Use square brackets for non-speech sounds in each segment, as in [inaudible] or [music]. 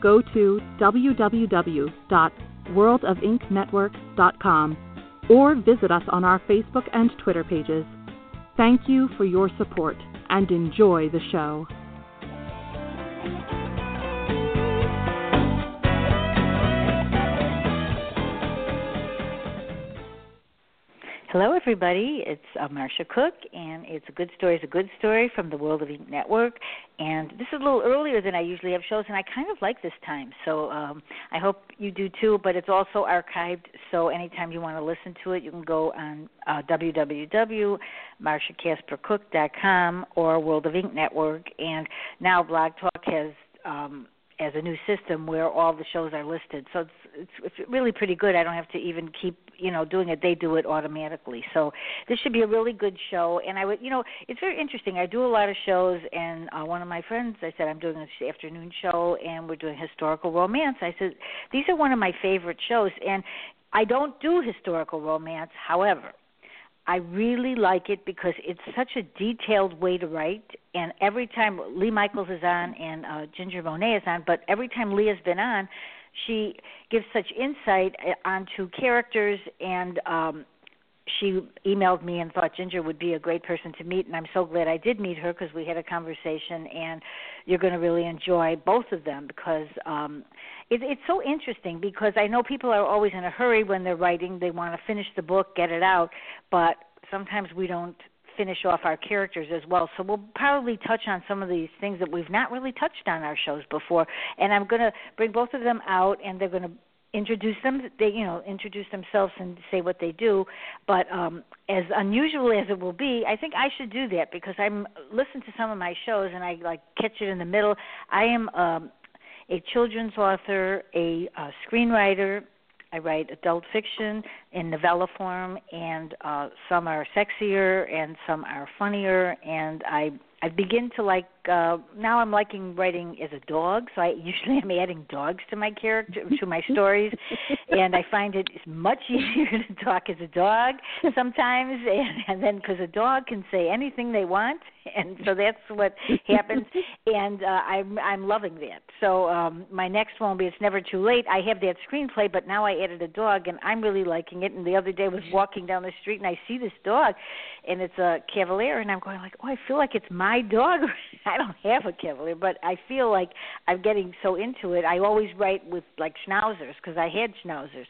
go to www.worldofinknetwork.com or visit us on our Facebook and Twitter pages. Thank you for your support and enjoy the show. Hello, everybody. It's uh, Marsha Cook, and it's a good story. It's a good story from the World of Ink Network. And this is a little earlier than I usually have shows, and I kind of like this time. So um, I hope you do too. But it's also archived, so anytime you want to listen to it, you can go on uh, www.marshacaspercook.com or World of Ink Network. And now Blog Talk has. Um, as a new system where all the shows are listed. So it's it's it's really pretty good. I don't have to even keep you know doing it. They do it automatically. So this should be a really good show. And I would you know it's very interesting. I do a lot of shows, and uh, one of my friends I said I'm doing this afternoon show, and we're doing historical romance. I said these are one of my favorite shows, and I don't do historical romance. However, I really like it because it's such a detailed way to write. And every time Leigh Michaels is on and uh, Ginger Monette is on, but every time Leigh has been on, she gives such insight uh, onto characters and um she emailed me and thought Ginger would be a great person to meet, and I'm so glad I did meet her because we had a conversation, and you're going to really enjoy both of them because um, it, it's so interesting. Because I know people are always in a hurry when they're writing; they want to finish the book, get it out, but sometimes we don't finish off our characters as well. So we'll probably touch on some of these things that we've not really touched on our shows before, and I'm going to bring both of them out, and they're going to introduce them they you know introduce themselves and say what they do. But um as unusual as it will be i think i should do that because i'm listen to some of my shows and i like catch it in the middle. I am um a children's author a uh, screenwriter. I write adult fiction in novella form, and uh, some are sexier and some are funnier. And I I begin to like uh now I'm liking writing as a dog, so I [laughs] usually am adding dogs to my character to my stories and I find it much [laughs] easier to talk as a dog sometimes and, and then cuz a dog can say anything they want [laughs] and so that's what happens and uh I'm I'm loving that. So um my next one will be it's never too late. I have that screenplay but now I added a dog and I'm really liking it and the other day I was walking down the street and I see this dog and it's a cavalier and I'm going like, "Oh, I feel like it's my dog." I don't [laughs] have a Cavalier, but I feel like I'm getting so into it. I always write with like schnauzers because I had schnauzers.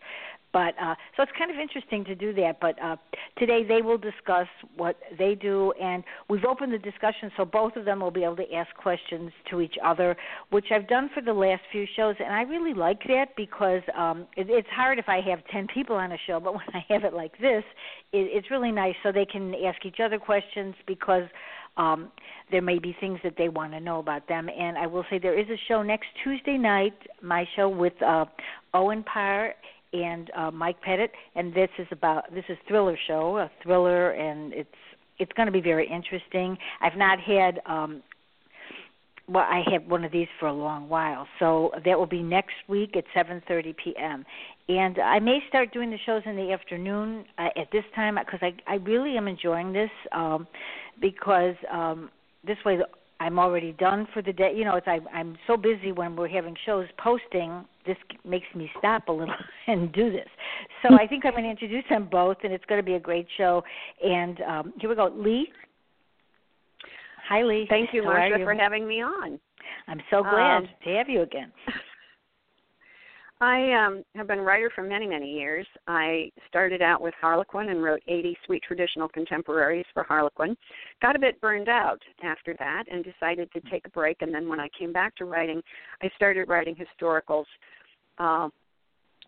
But uh, so it's kind of interesting to do that. But uh, today they will discuss what they do, and we've opened the discussion so both of them will be able to ask questions to each other, which I've done for the last few shows, and I really like that because um, it, it's hard if I have ten people on a show, but [laughs] when I have it like this, it, it's really nice so they can ask each other questions because um, there may be things that they want to know about them. And I will say there is a show next Tuesday night, my show with uh, Owen Parr and uh, Mike Pettit, and this is about this is thriller show, a thriller, and it's it's going to be very interesting. I've not had um, well, I have one of these for a long while. So that will be next week at 7:30 p.m. And I may start doing the shows in the afternoon uh, at this time because I I really am enjoying this um, because um, this way I'm already done for the day. You know, it's I, I'm so busy when we're having shows posting. This makes me stop a little [laughs] and do this. So I think I'm going to introduce them both, and it's going to be a great show. And um, here we go, Leigh. Hi, Leigh. Thank you, Marsha, for having me on. I'm so glad Um, to have you again. [laughs] I um, have been a writer for many, many years. I started out with Harlequin and wrote 80 sweet traditional contemporaries for Harlequin. Got a bit burned out after that and decided to take a break. And then when I came back to writing, I started writing historicals, uh,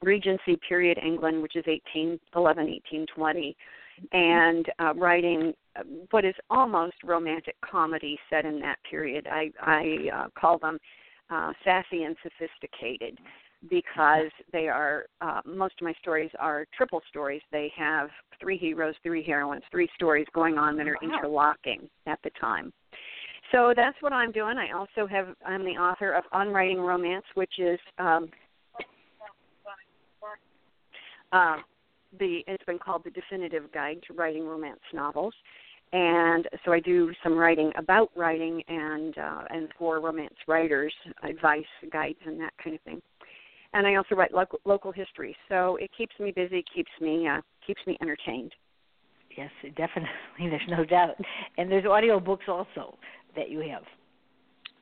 Regency period England, which is 1811, 1820, and uh, writing uh, what is almost romantic comedy set in that period. I, I uh, call them uh, sassy and sophisticated because they are uh, most of my stories are triple stories. They have three heroes, three heroines, three stories going on that are wow. interlocking at the time. So that's what I'm doing. I also have I'm the author of On Writing Romance, which is um, uh, the it's been called the definitive guide to writing romance novels and so I do some writing about writing and uh, and for romance writers, advice, guides, and that kind of thing and I also write local, local history. So it keeps me busy, keeps me uh, keeps me entertained. Yes, definitely. [laughs] There's no doubt. And there's audio books also that you have.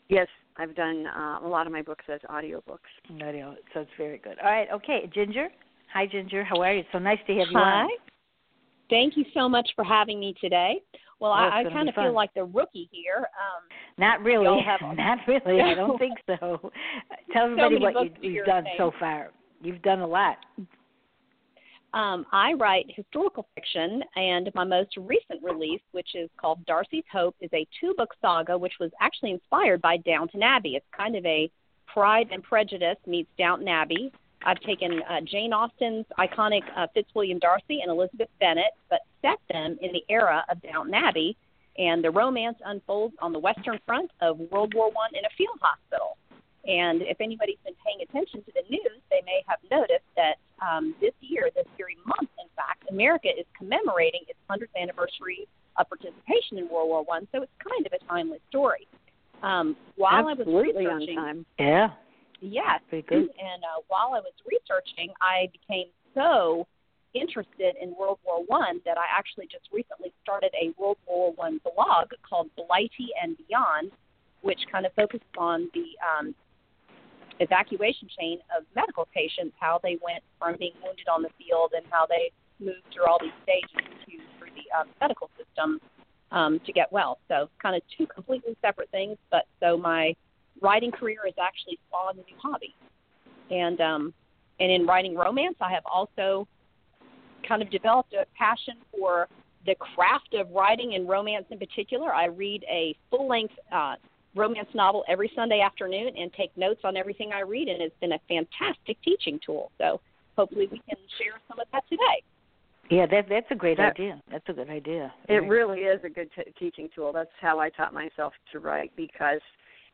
Yes, I've done uh, a lot of my books as audio books. Audio, so it's very good. All right, okay, Ginger. Hi, Ginger. How are you? So nice to have you Hi. on. Thank you so much for having me today. Well, well I, I kind of feel like the rookie here. Um, Not really. [laughs] Have, Not really. I don't think so. [laughs] Tell everybody so what you, you've done so far. You've done a lot. Um, I write historical fiction, and my most recent release, which is called Darcy's Hope, is a two book saga which was actually inspired by Downton Abbey. It's kind of a Pride and Prejudice meets Downton Abbey. I've taken uh, Jane Austen's iconic uh, Fitzwilliam Darcy and Elizabeth Bennet, but set them in the era of Downton Abbey, and the romance unfolds on the Western Front of World War One in a field hospital. And if anybody's been paying attention to the news, they may have noticed that um, this year, this very month, in fact, America is commemorating its 100th anniversary of participation in World War One. So it's kind of a timely story. Um, while Absolutely I was researching, on time. Yeah. Yes. Good. And uh, while I was researching, I became so interested in World War One that I actually just recently started a World War One blog called Blighty and Beyond, which kind of focused on the um, evacuation chain of medical patients, how they went from being wounded on the field and how they moved through all these stages to, through the um, medical system um, to get well. So kind of two completely separate things, but so my writing career has actually spawned a new hobby. And um, and in writing romance, I have also kind of developed a passion for the craft of writing and romance in particular. I read a full length uh, romance novel every Sunday afternoon and take notes on everything I read, and it's been a fantastic teaching tool. So hopefully we can share some of that today. Yeah, that that's a great that, idea. That's a good idea. It really is a good t- teaching tool. That's how I taught myself to write because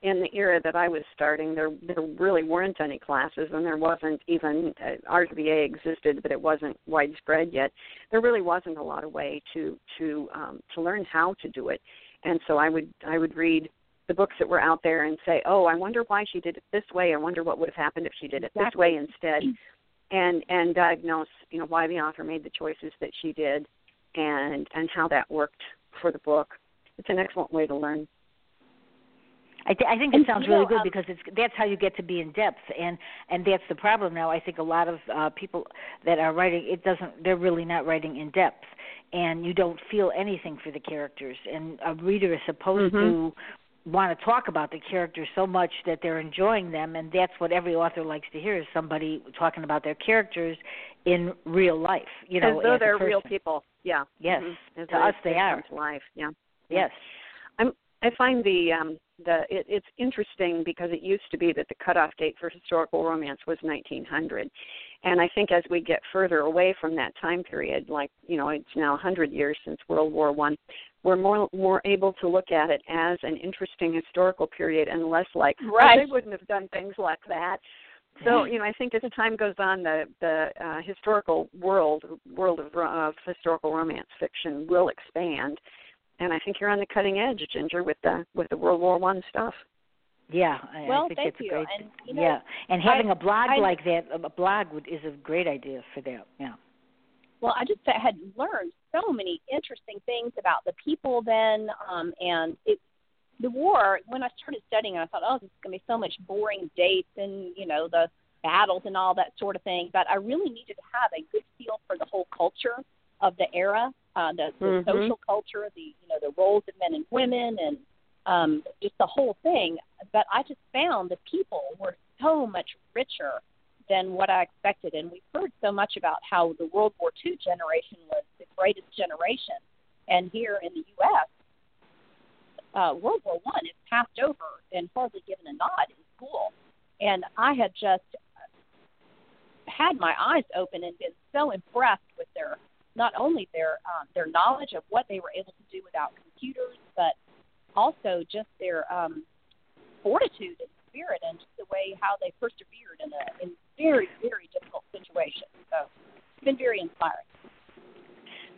in the era that I was starting, there there really weren't any classes, and there wasn't even uh, RWA existed, but it wasn't widespread yet. There really wasn't a lot of way to to um, to learn how to do it, and so I would I would read the books that were out there and say, oh, I wonder why she did it this way. I wonder what would have happened if she did it exactly. this way instead, and and diagnose you know why the author made the choices that she did, and and how that worked for the book. It's an excellent way to learn. I, th- I think it sounds really good because it's that's how you get to be in depth, and and that's the problem now. I think a lot of uh, people that are writing it doesn't they're really not writing in depth, and you don't feel anything for the characters. And a reader is supposed mm-hmm. to want to talk about the characters so much that they're enjoying them, and that's what every author likes to hear is somebody talking about their characters in real life. You know, as though as they're real people. Yeah. Yes. Mm-hmm. To us, they are. Life. Yeah. Yes. I'm. I find the um, the it, it's interesting because it used to be that the cutoff date for historical romance was 1900, and I think as we get further away from that time period, like you know, it's now 100 years since World War One, we're more more able to look at it as an interesting historical period and less like right. oh, they wouldn't have done things like that. So [laughs] you know, I think as the time goes on, the the uh, historical world world of, of historical romance fiction will expand and I think you're on the cutting edge, Ginger, with the with the World War One stuff. Yeah, I, well, I think thank it's you. great. And, you know, yeah, and having I, a blog I, like that, a blog would, is a great idea for that. Yeah. Well, I just had learned so many interesting things about the people then, um, and it, the war. When I started studying, I thought, oh, this is going to be so much boring dates and you know the battles and all that sort of thing. But I really needed to have a good feel for the whole culture of the era, uh, the, the Mhm. social culture, the you know the roles of men and women, and um, just the whole thing. But I just found the people were so much richer than what I expected. And we've heard so much about how the World War II generation was the greatest generation, and here in the U.S., uh, World War One is passed over and hardly given a nod in school. And I had just had my eyes open and been so impressed with their not only their um, their knowledge of what they were able to do without computers, but also just their um, fortitude and spirit and just the way how they persevered in a in very very difficult situation. So it's been very inspiring.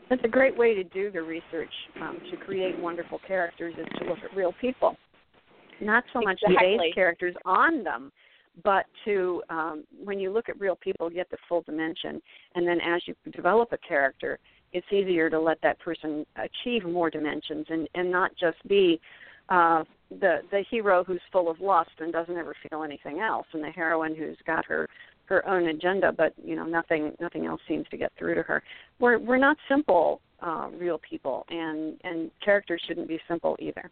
That's a great way to do the research um, to create wonderful characters is to look at real people. Not so much to Exactly. base characters on them, but to um, when you look at real people, get the full dimension, and then as you develop a character, it's easier to let that person achieve more dimensions and and not just be uh, the the hero who's full of lust and doesn't ever feel anything else, and the heroine who's got her her own agenda, but you know nothing nothing else seems to get through to her. We're we're not simple uh, real people, and and characters shouldn't be simple either.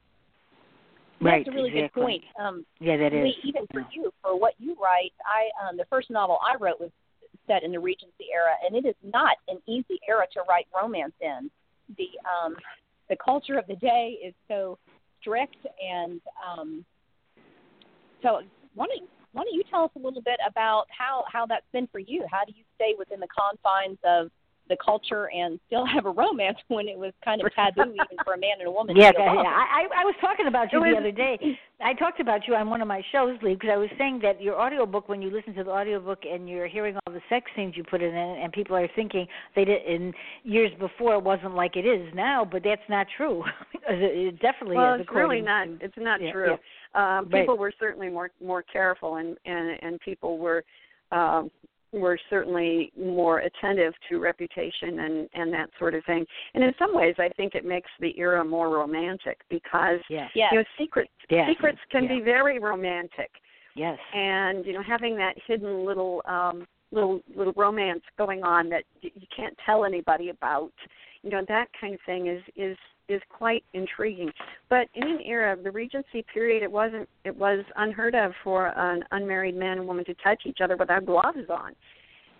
Right, That's a really exactly. good point. Um, Yeah, that is. Even for you, for what you write, I um, the first novel I wrote was set in the Regency era, and it is not an easy era to write romance in. The um, the culture of the day is so strict, and um, so why don't why don't you tell us a little bit about how how that's been for you? How do you stay within the confines of the culture and still have a romance [laughs] when it was kind of taboo even [laughs] for a man and a woman Yeah, to get I. I I was talking about you It the other day. I talked about you on one of my shows, Leigh, because I was saying that your audiobook, when you listen to the audiobook and you're hearing all the sex scenes you put in it, and people are thinking they did in years before it wasn't like it is now, but that's not true. [laughs] it it definitely well, is. it's really not. It's not yeah, true. Um, Right. people were certainly more more careful, and and and people were um, were certainly more attentive to reputation and and that sort of thing. And in some ways, I think it makes the era more romantic because Yeah. Yes. you know secrets Yeah. secrets can Yeah. be very romantic, Yes. and you know having that hidden little um, little little romance going on that you can't tell anybody about, you know that kind of thing is is is quite intriguing. But in an era, of the Regency period, it wasn't it was unheard of for an unmarried man and woman to touch each other without gloves on,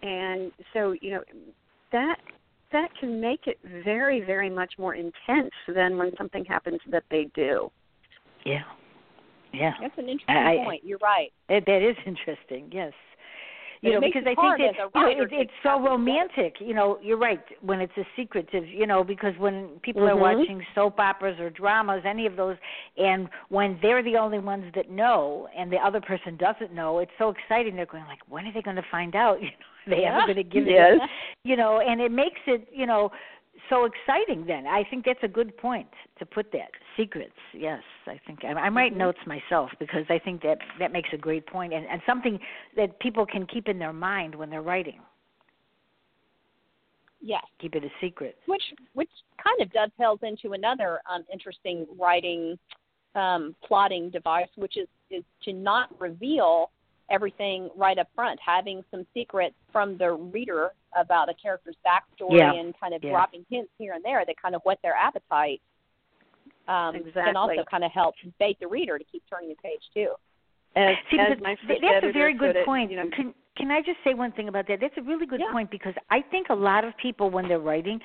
and so you know that that can make it very very much more intense than when something happens that they do. Yeah. Yeah. That's an interesting I- I- point. You're right. That, that is interesting. Yes. You know, because I think that you know, it, it's so have it together. romantic. You know, you're right when it's a secretive. You know, because when people are Mhm. watching soap operas or dramas, any of those, and when they're the only ones that know, and the other person doesn't know, it's so exciting. They're going like, when are they going to find out? [laughs] You know, are they Yeah. ever going to give Yes. it? You know, and it makes it, you know, so exciting. Then I think that's a good point to put that secrets. Yes, I think I'm, I'm writing Mm-hmm. notes myself because I think that that makes a great point and, and something that people can keep in their mind when they're writing. Yes. Keep it a secret. which which kind of dovetails into another um, interesting writing um, plotting device, which is is to not reveal everything right up front, having some secrets from the reader about a character's backstory Yeah. and kind of Yeah. dropping hints here and there that kind of whet their appetite. Um, Can also kind of help bait the reader to keep turning the page too. As, See, as my that's a very good it, point. You know, Can can I just say one thing about that? That's a really good Yeah. point because I think a lot of people when they're writing,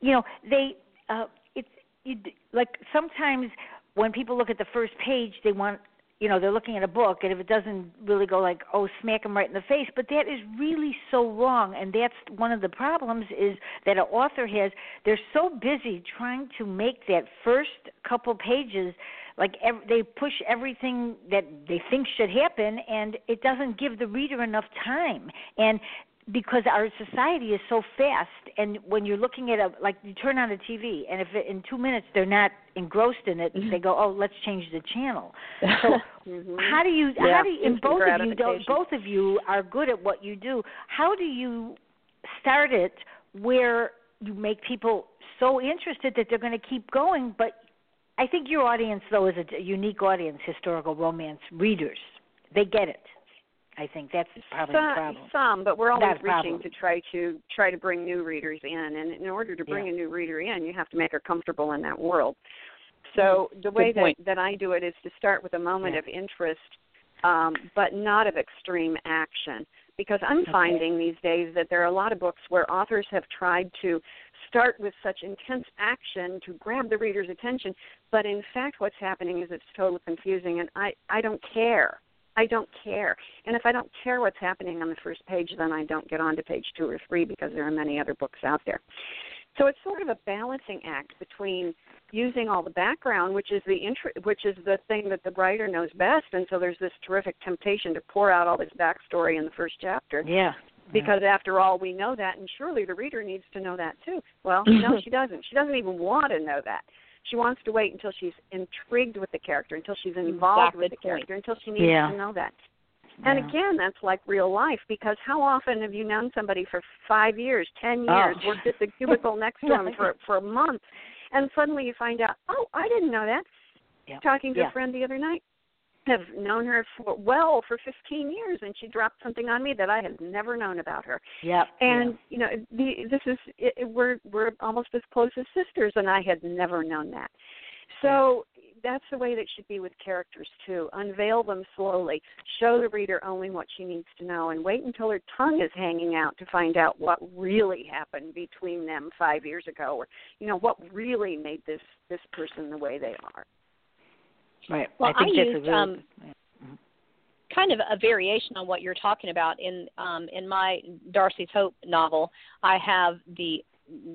you know, they uh it's you like sometimes when people look at the first page, they want you know they're looking at a book and if it doesn't really go like oh smack them right in the face but that is really so wrong and that's one of the problems is that an author has they're so busy trying to make that first couple pages like ev- they push everything that they think should happen and it doesn't give the reader enough time and because our society is so fast and when you're looking at a like you turn on a TV and if it, in 2 minutes they're not engrossed in it they go oh let's change the channel. So [laughs] mhm. how do you Yeah, how do you, and both of you don't both of you are good at what you do. How do you start it where you make people so interested that they're going to keep going? But i think your audience though is a, a unique audience historical romance readers. They get it I think that's probably some, the problem. Some, but we're always reaching problem. to try to try to bring new readers in, and in order to bring Yeah. a new reader in, you have to make her comfortable in that world. So the way that, that I do it is to start with a moment Yeah. of interest, um, but not of extreme action. Because I'm Okay. finding these days that there are a lot of books where authors have tried to start with such intense action to grab the reader's attention, but in fact what's happening is it's totally confusing and I, I don't care. I don't care. And if I don't care what's happening on the first page, then I don't get on to page two or three because there are many other books out there. So it's sort of a balancing act between using all the background, which is the intr- which is the thing that the writer knows best, and so there's this terrific temptation to pour out all this backstory in the first chapter Yeah. because after all we know that and surely the reader needs to know that too well [laughs] no she doesn't she doesn't even want to know that she wants to wait until she's intrigued with the character until she's involved with Exactly the the character until she needs Yeah. to know that. And Yeah. again that's like real life because how often have you known somebody for five years ten oh. years worked at the [laughs] cubicle next to them for for a month and suddenly you find out oh i didn't know that. Talking to a friend the other night have known her for well for 15 years and she dropped something on me that I had never known about her. Yep. And you know, the, this is it, it, we're we're almost as close as sisters and I had never known that. So that's the way that should be with characters too. Unveil them slowly. Show the reader only what she needs to know and wait until her tongue is hanging out to find out what really happened between them 5 years ago or you know what really made this this person the way they are. Right. Well, I think I used, really, um, kind of a variation on what you're talking about in um in my Darcy's Hope novel I have the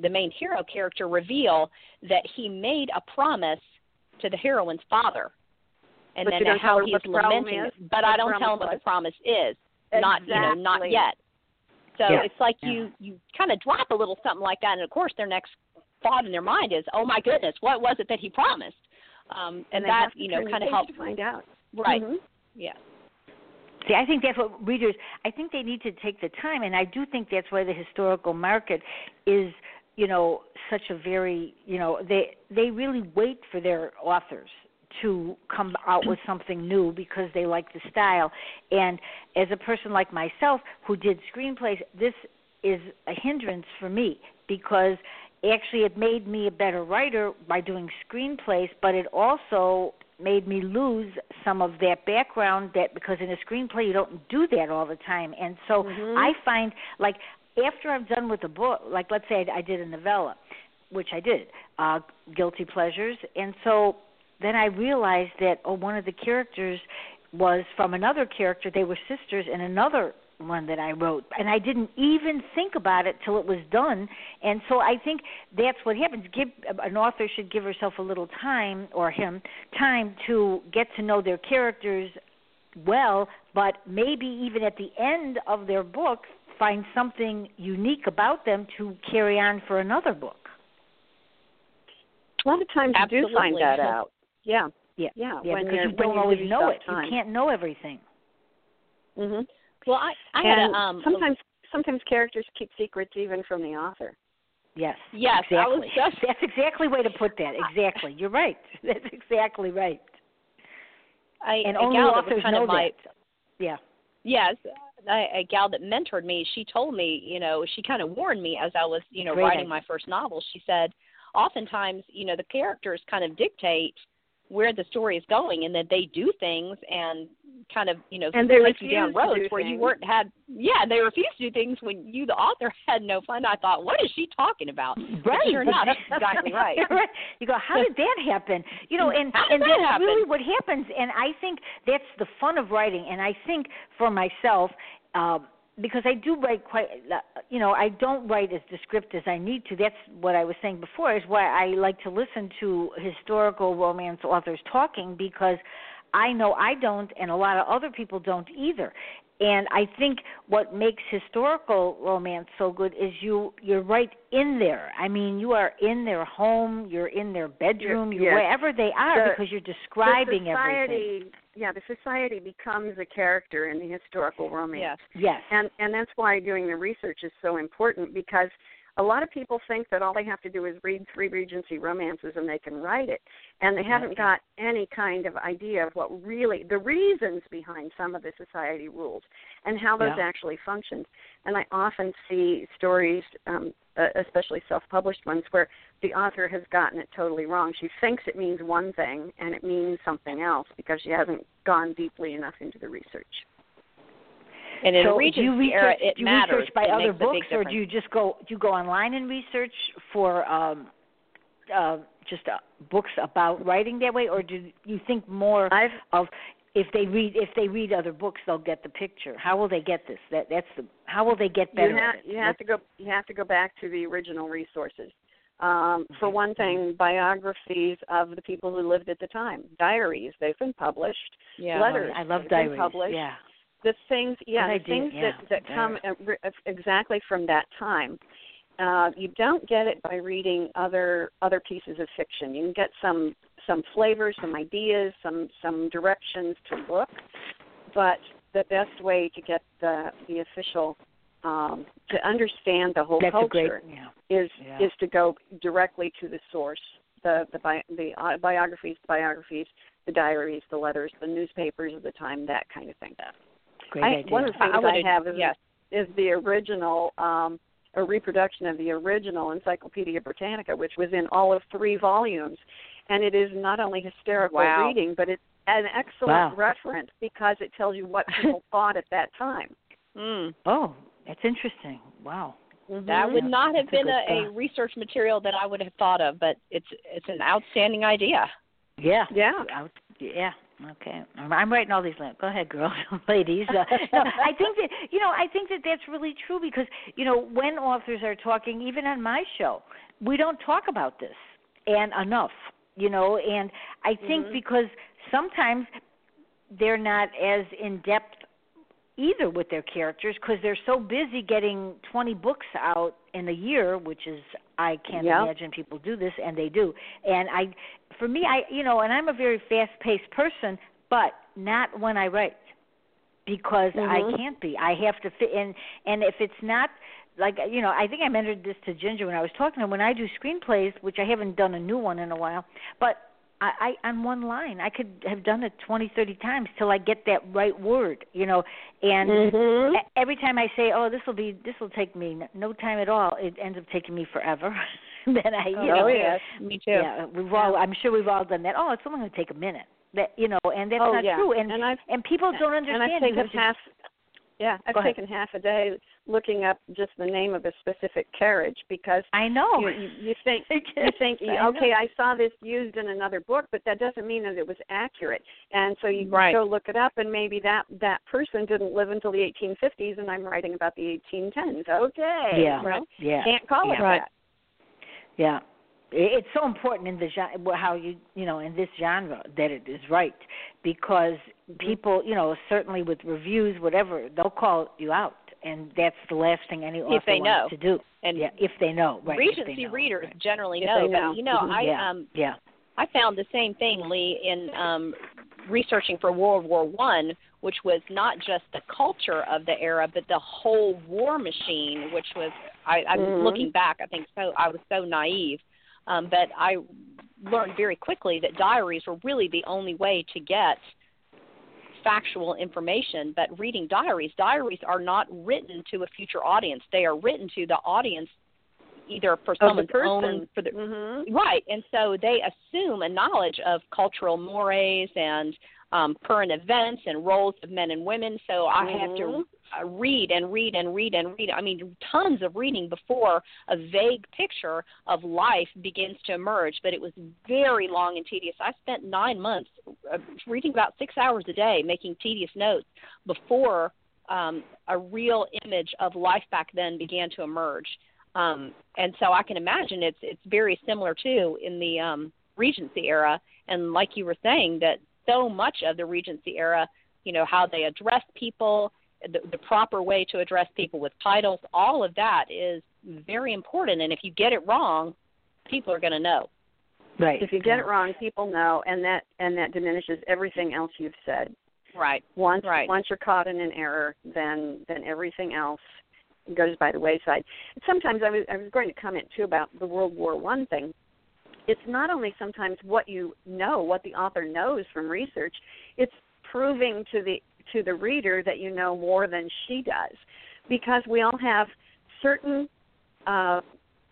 the main hero character reveal that he made a promise to the heroine's father. And But then you don't tell how he's what the problem lamenting is? it. But I don't tell him promise what the promise is. Not you know not yet. So Yeah. it's like Yeah. you you kind of drop a little something like that. And of course their next thought in their mind is oh my goodness what was it that he promised um and, they that you know kind of page helps to find out. right Mhm. yeah See, I think that's what readers. I think they need to take the time, and I do think that's why the historical market is, you know, such a very, you know, they they really wait for their authors to come out with [clears throat] something new because they like the style. And as a person like myself who did screenplays, this is a hindrance for me because actually it made me a better writer by doing screenplays, but it also made me lose some of that background that because in a screenplay you don't do that all the time. And so Mhm. i find like after i'm done with a book like let's say i did a novella which i did uh guilty pleasures. And so then i realized that oh one of the characters was from another character. They were sisters in another one that I wrote, and I didn't even think about it till it was done. And so I think that's what happens. Give an author should give herself a little time, or him time to get to know their characters well, but maybe even at the end of their book find something unique about them to carry on for another book. A lot of times you do find that out. Yeah. Yeah, Yeah. yeah, when because you're, you when don't always give know it. Time. You can't know everything. Mhm. Well, I I had a um sometimes sometimes characters keep secrets even from the author. Yes. Yes, I was exactly. just- That's exactly way to put that. Exactly. You're right. [laughs] That's exactly right. I, And a only gal that was authors kind know of my that. Yeah. yes, a, a gal that mentored me. She told me, you know, she kind of warned me as I was, you know, Great writing idea. my first novel. She said, oftentimes, you know, the characters kind of dictate where the story is going, and that they do things and kind of, you know, And they take you down roads do where you weren't had. Yeah, they refuse to do things when you, the author, had no fun. I thought, what is she talking about? But Right. Sure enough, she's [laughs] exactly right. You're [laughs] right. You go, how did that happen? You know, and and that that's happen? really what happens. And I think that's the fun of writing. And I think for myself, um, because I do write quite, uh, you know, I don't write as descriptive as I need to. That's what I was saying before. Is why I like to listen to historical romance authors talking because I know I don't, and a lot of other people don't either. And I think what makes historical romance so good is you you're right in there. I mean, you are in their home, you're in their bedroom, you're yes. wherever they are The- because you're describing society, everything. Yeah, the society becomes a character in the historical romance. Yes. Yes. And and that's why doing the research is so important because a lot of people think that all they have to do is read three Regency romances and they can write it, and they haven't got any kind of idea of what really the reasons behind some of the society rules and how those Yeah. actually function. And I often see stories, um, especially self-published ones, where the author has gotten it totally wrong. She thinks it means one thing and it means something else because she hasn't gone deeply enough into the research. And in so do you research, era, do you matters. research by it other makes a big books, or do you just go do you go online and research for um, uh, just uh, books about writing that way, or do you think more I've of if they read if they read other books, they'll get the picture? How will they get this? That that's the how will they get better? you have you have to go you have to go back to the original resources. Um, for one thing, biographies of the people who lived at the time, diaries they've been published, yeah. letters I love they've been diaries. published. Yeah. The things, yeah, the things idea, that yeah, that come uh, exactly from that time. Uh, you don't get it by reading other other pieces of fiction. You can get some some flavors, some ideas, some some directions to look, but the best way to get the the official um, to understand the whole That's a great. culture Yeah. is Yeah. is to go directly to the source, the the bi- the uh, biographies, biographies, the diaries, the letters, the newspapers of the time, that kind of thing. Great I, idea. one of the things I I, would- have is yes. is the original um, a reproduction of the original Encyclopedia Britannica, which was in all of three volumes, and it is not only hysterical Wow. reading, but it's an excellent Wow. reference because it tells you what people [laughs] thought at that time. Mm. oh, that's interesting. Wow. That would Yeah, not have that's a been good a, a research material that I would have thought of, but it's it's an outstanding idea. Yeah. Yeah. I, yeah. Okay. I'm, writing all these. Go ahead, girls, [laughs] ladies. Uh, no, I think that you know. I think that that's really true because you know when authors are talking, even on my show, we don't talk about this and enough. You know, and I think Mhm. because sometimes they're not as in depth either with their characters because they're so busy getting 20 books out in a year which is i can't Yeah. imagine people do this and they do and i for me i you know and i'm a very fast paced person but not when i write because i Mhm. can't be i have to fit in and if it's not like you know i think i mentioned this to ginger when i was talking to him when i do screenplays which i haven't done a new one in a while but I, I on one line I could have done it twenty, thirty times till I get that right word, you know. And Mhm. e- every time I say, "Oh, this will be, this will take me no time at all," it ends up taking me forever. [laughs] then I, you Oh, know, yes. Me too. yeah, we've all, I'm sure we've all done that. Oh, it's only going to take a minute. That you know, and that's oh, not yeah. true. And and I've and people don't understand. And I've You taken have to- half. Yeah, I've Go ahead. taken half a day looking up just the name of a specific carriage because I know. you, you, you think [laughs] you think I okay, I saw this used in another book, but that doesn't mean that it was accurate. And so you Right. go look it up, and maybe that that person didn't live until the 1850s, and I'm writing about the 1810s. Okay, Yeah. well, Yeah. can't call it Right. that. Yeah. It's so important in the genre, how you you know in this genre that it is right because people you know certainly with reviews whatever they'll call you out and that's the last thing any author If they wants know. to do. And yeah, if they know, right? if they Regency know, readers right. generally know, know. but you know, Mhm. I yeah, um yeah, I found the same thing, Leigh, in um, researching for World War One, which was not just the culture of the era, but the whole war machine. Which was, I, I'm Mhm. looking back, I think so. I was so naive, um, but I learned very quickly that diaries were really the only way to get factual information. But reading diaries, diaries are not written to a future audience; they are written to the audience either for someone's own person. for the Mhm. Right, and so they assume a knowledge of cultural mores and um, current events and roles of men and women. So I have to uh, read and read and read and read. I mean, tons of reading before a vague picture of life begins to emerge. But it was very long and tedious. I spent nine months uh, reading about six hours a day, making tedious notes before um, a real image of life back then began to emerge. Um, and so I can imagine it's it's very similar too in the um, Regency era. And like you were saying, that so much of the Regency era, you know, how they address people, the, the proper way to address people with titles, all of that is very important. And if you get it wrong, people are going to know. right. If you get it wrong, people know, and that and that diminishes everything else you've said. Right. Once Right. once you're caught in an error, then then everything else goes by the wayside. Sometimes I was I was going to comment too about the World War One thing. It's not only sometimes what you know, what the author knows from research, it's proving to the to the reader that you know more than she does, because we all have certain uh,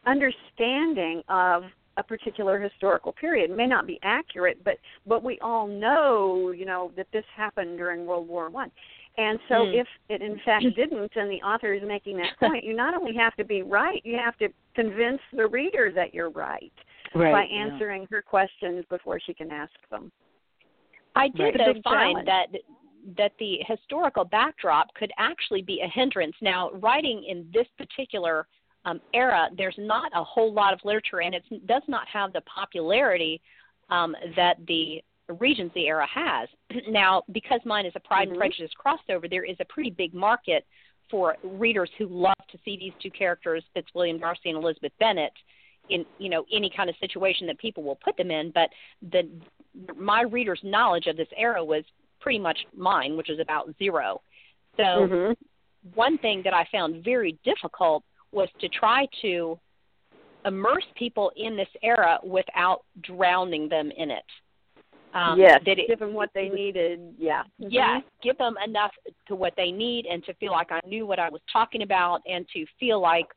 understanding of a particular historical period. It may not be accurate, but but we all know, you know, that this happened during World War One. And so, mm. if it in fact didn't, and the author is making that [laughs] point, you not only have to be right, you have to convince the reader that you're right, right by answering yeah. her questions before she can ask them. I did right. though find that that the historical backdrop could actually be a hindrance. Now, writing in this particular um, era, there's not a whole lot of literature, and it does not have the popularity um, that the Regency era has. [clears throat] now, because mine is a Pride mm-hmm. and Prejudice crossover, there is a pretty big market for readers who love to see these two characters, Fitzwilliam Darcy and Elizabeth Bennet, in you know any kind of situation that people will put them in. But the my readers' knowledge of this era was pretty much mine, which is about zero. So mm-hmm. one thing that I found very difficult was to try to immerse people in this era without drowning them in it. Um, yes, that it, give them what they needed. Yeah. Mm-hmm. Yeah, give them enough to what they need and to feel like I knew what I was talking about and to feel like,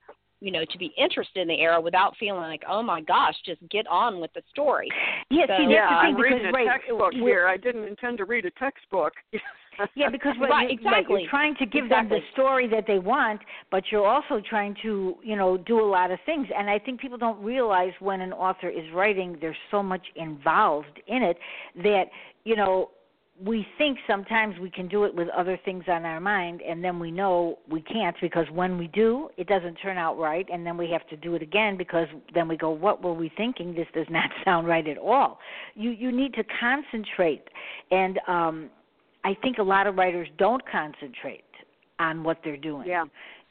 you know, to be interested in the era without feeling like, oh my gosh, just get on with the story. Yeah, so, see, that's yeah, the thing I'm because reading a right, textbook here. I didn't intend to read a textbook. [laughs] yeah, because right, right, exactly. you're trying to give exactly. them the story that they want, but you're also trying to, you know, do a lot of things. And I think people don't realize when an author is writing, there's so much involved in it that, you know, we think sometimes we can do it with other things on our mind and then we know we can't because when we do it doesn't turn out right and then we have to do it again because then we go what were we thinking this does not [laughs] sound right at all you you need to concentrate and um I think a lot of writers don't concentrate on what they're doing. Yeah.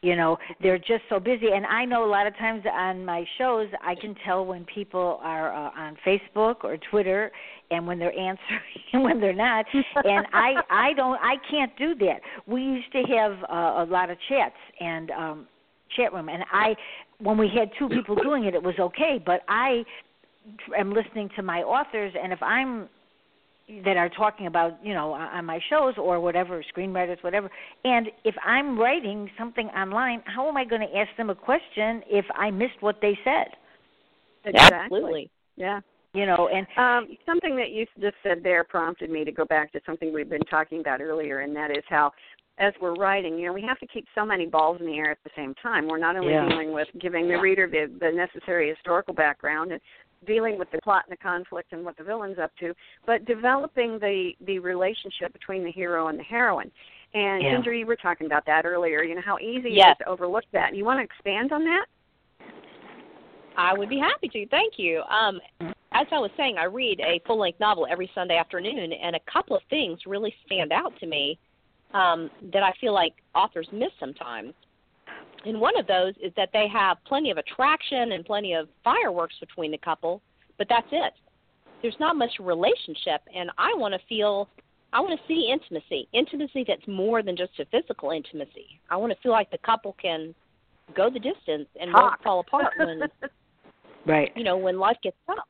You know, they're just so busy. And I know a lot of times on my shows, I can tell when people are uh, on Facebook or Twitter and when they're [laughs] answering and when they're not. And I, I don't, I can't do that. We used to have uh, a lot of chats and um chat room, and I, when we had two people doing it, it was okay. But I am listening to my authors, and if I'm that are talking about you know on my shows or whatever screenwriters whatever and if i'm writing something online how am i going to ask them a question if i missed what they said exactly. absolutely yeah you know and um something that you just said there prompted me to go back to something we've been talking about earlier and that is how as we're writing, you know, we have to keep so many balls in the air at the same time. We're not only yeah. dealing with giving the reader the, the necessary historical background and dealing with the plot and the conflict and what the villain's up to, but developing the the relationship between the hero and the heroine. And yeah. Ginger, you were talking about that earlier. You know how easy yes. it is to overlook that. You want to expand on that? I would be happy to. Thank you. Um, as I was saying, I read a full length novel every Sunday afternoon, and a couple of things really stand out to me um, that I feel like authors miss sometimes. And one of those is that they have plenty of attraction and plenty of fireworks between the couple, but that's it. There's not much relationship, and I want to feel, I want to see intimacy, intimacy that's more than just a physical intimacy. I want to feel like the couple can go the distance and Talk. won't fall apart when, [laughs] right you know, when life gets tough.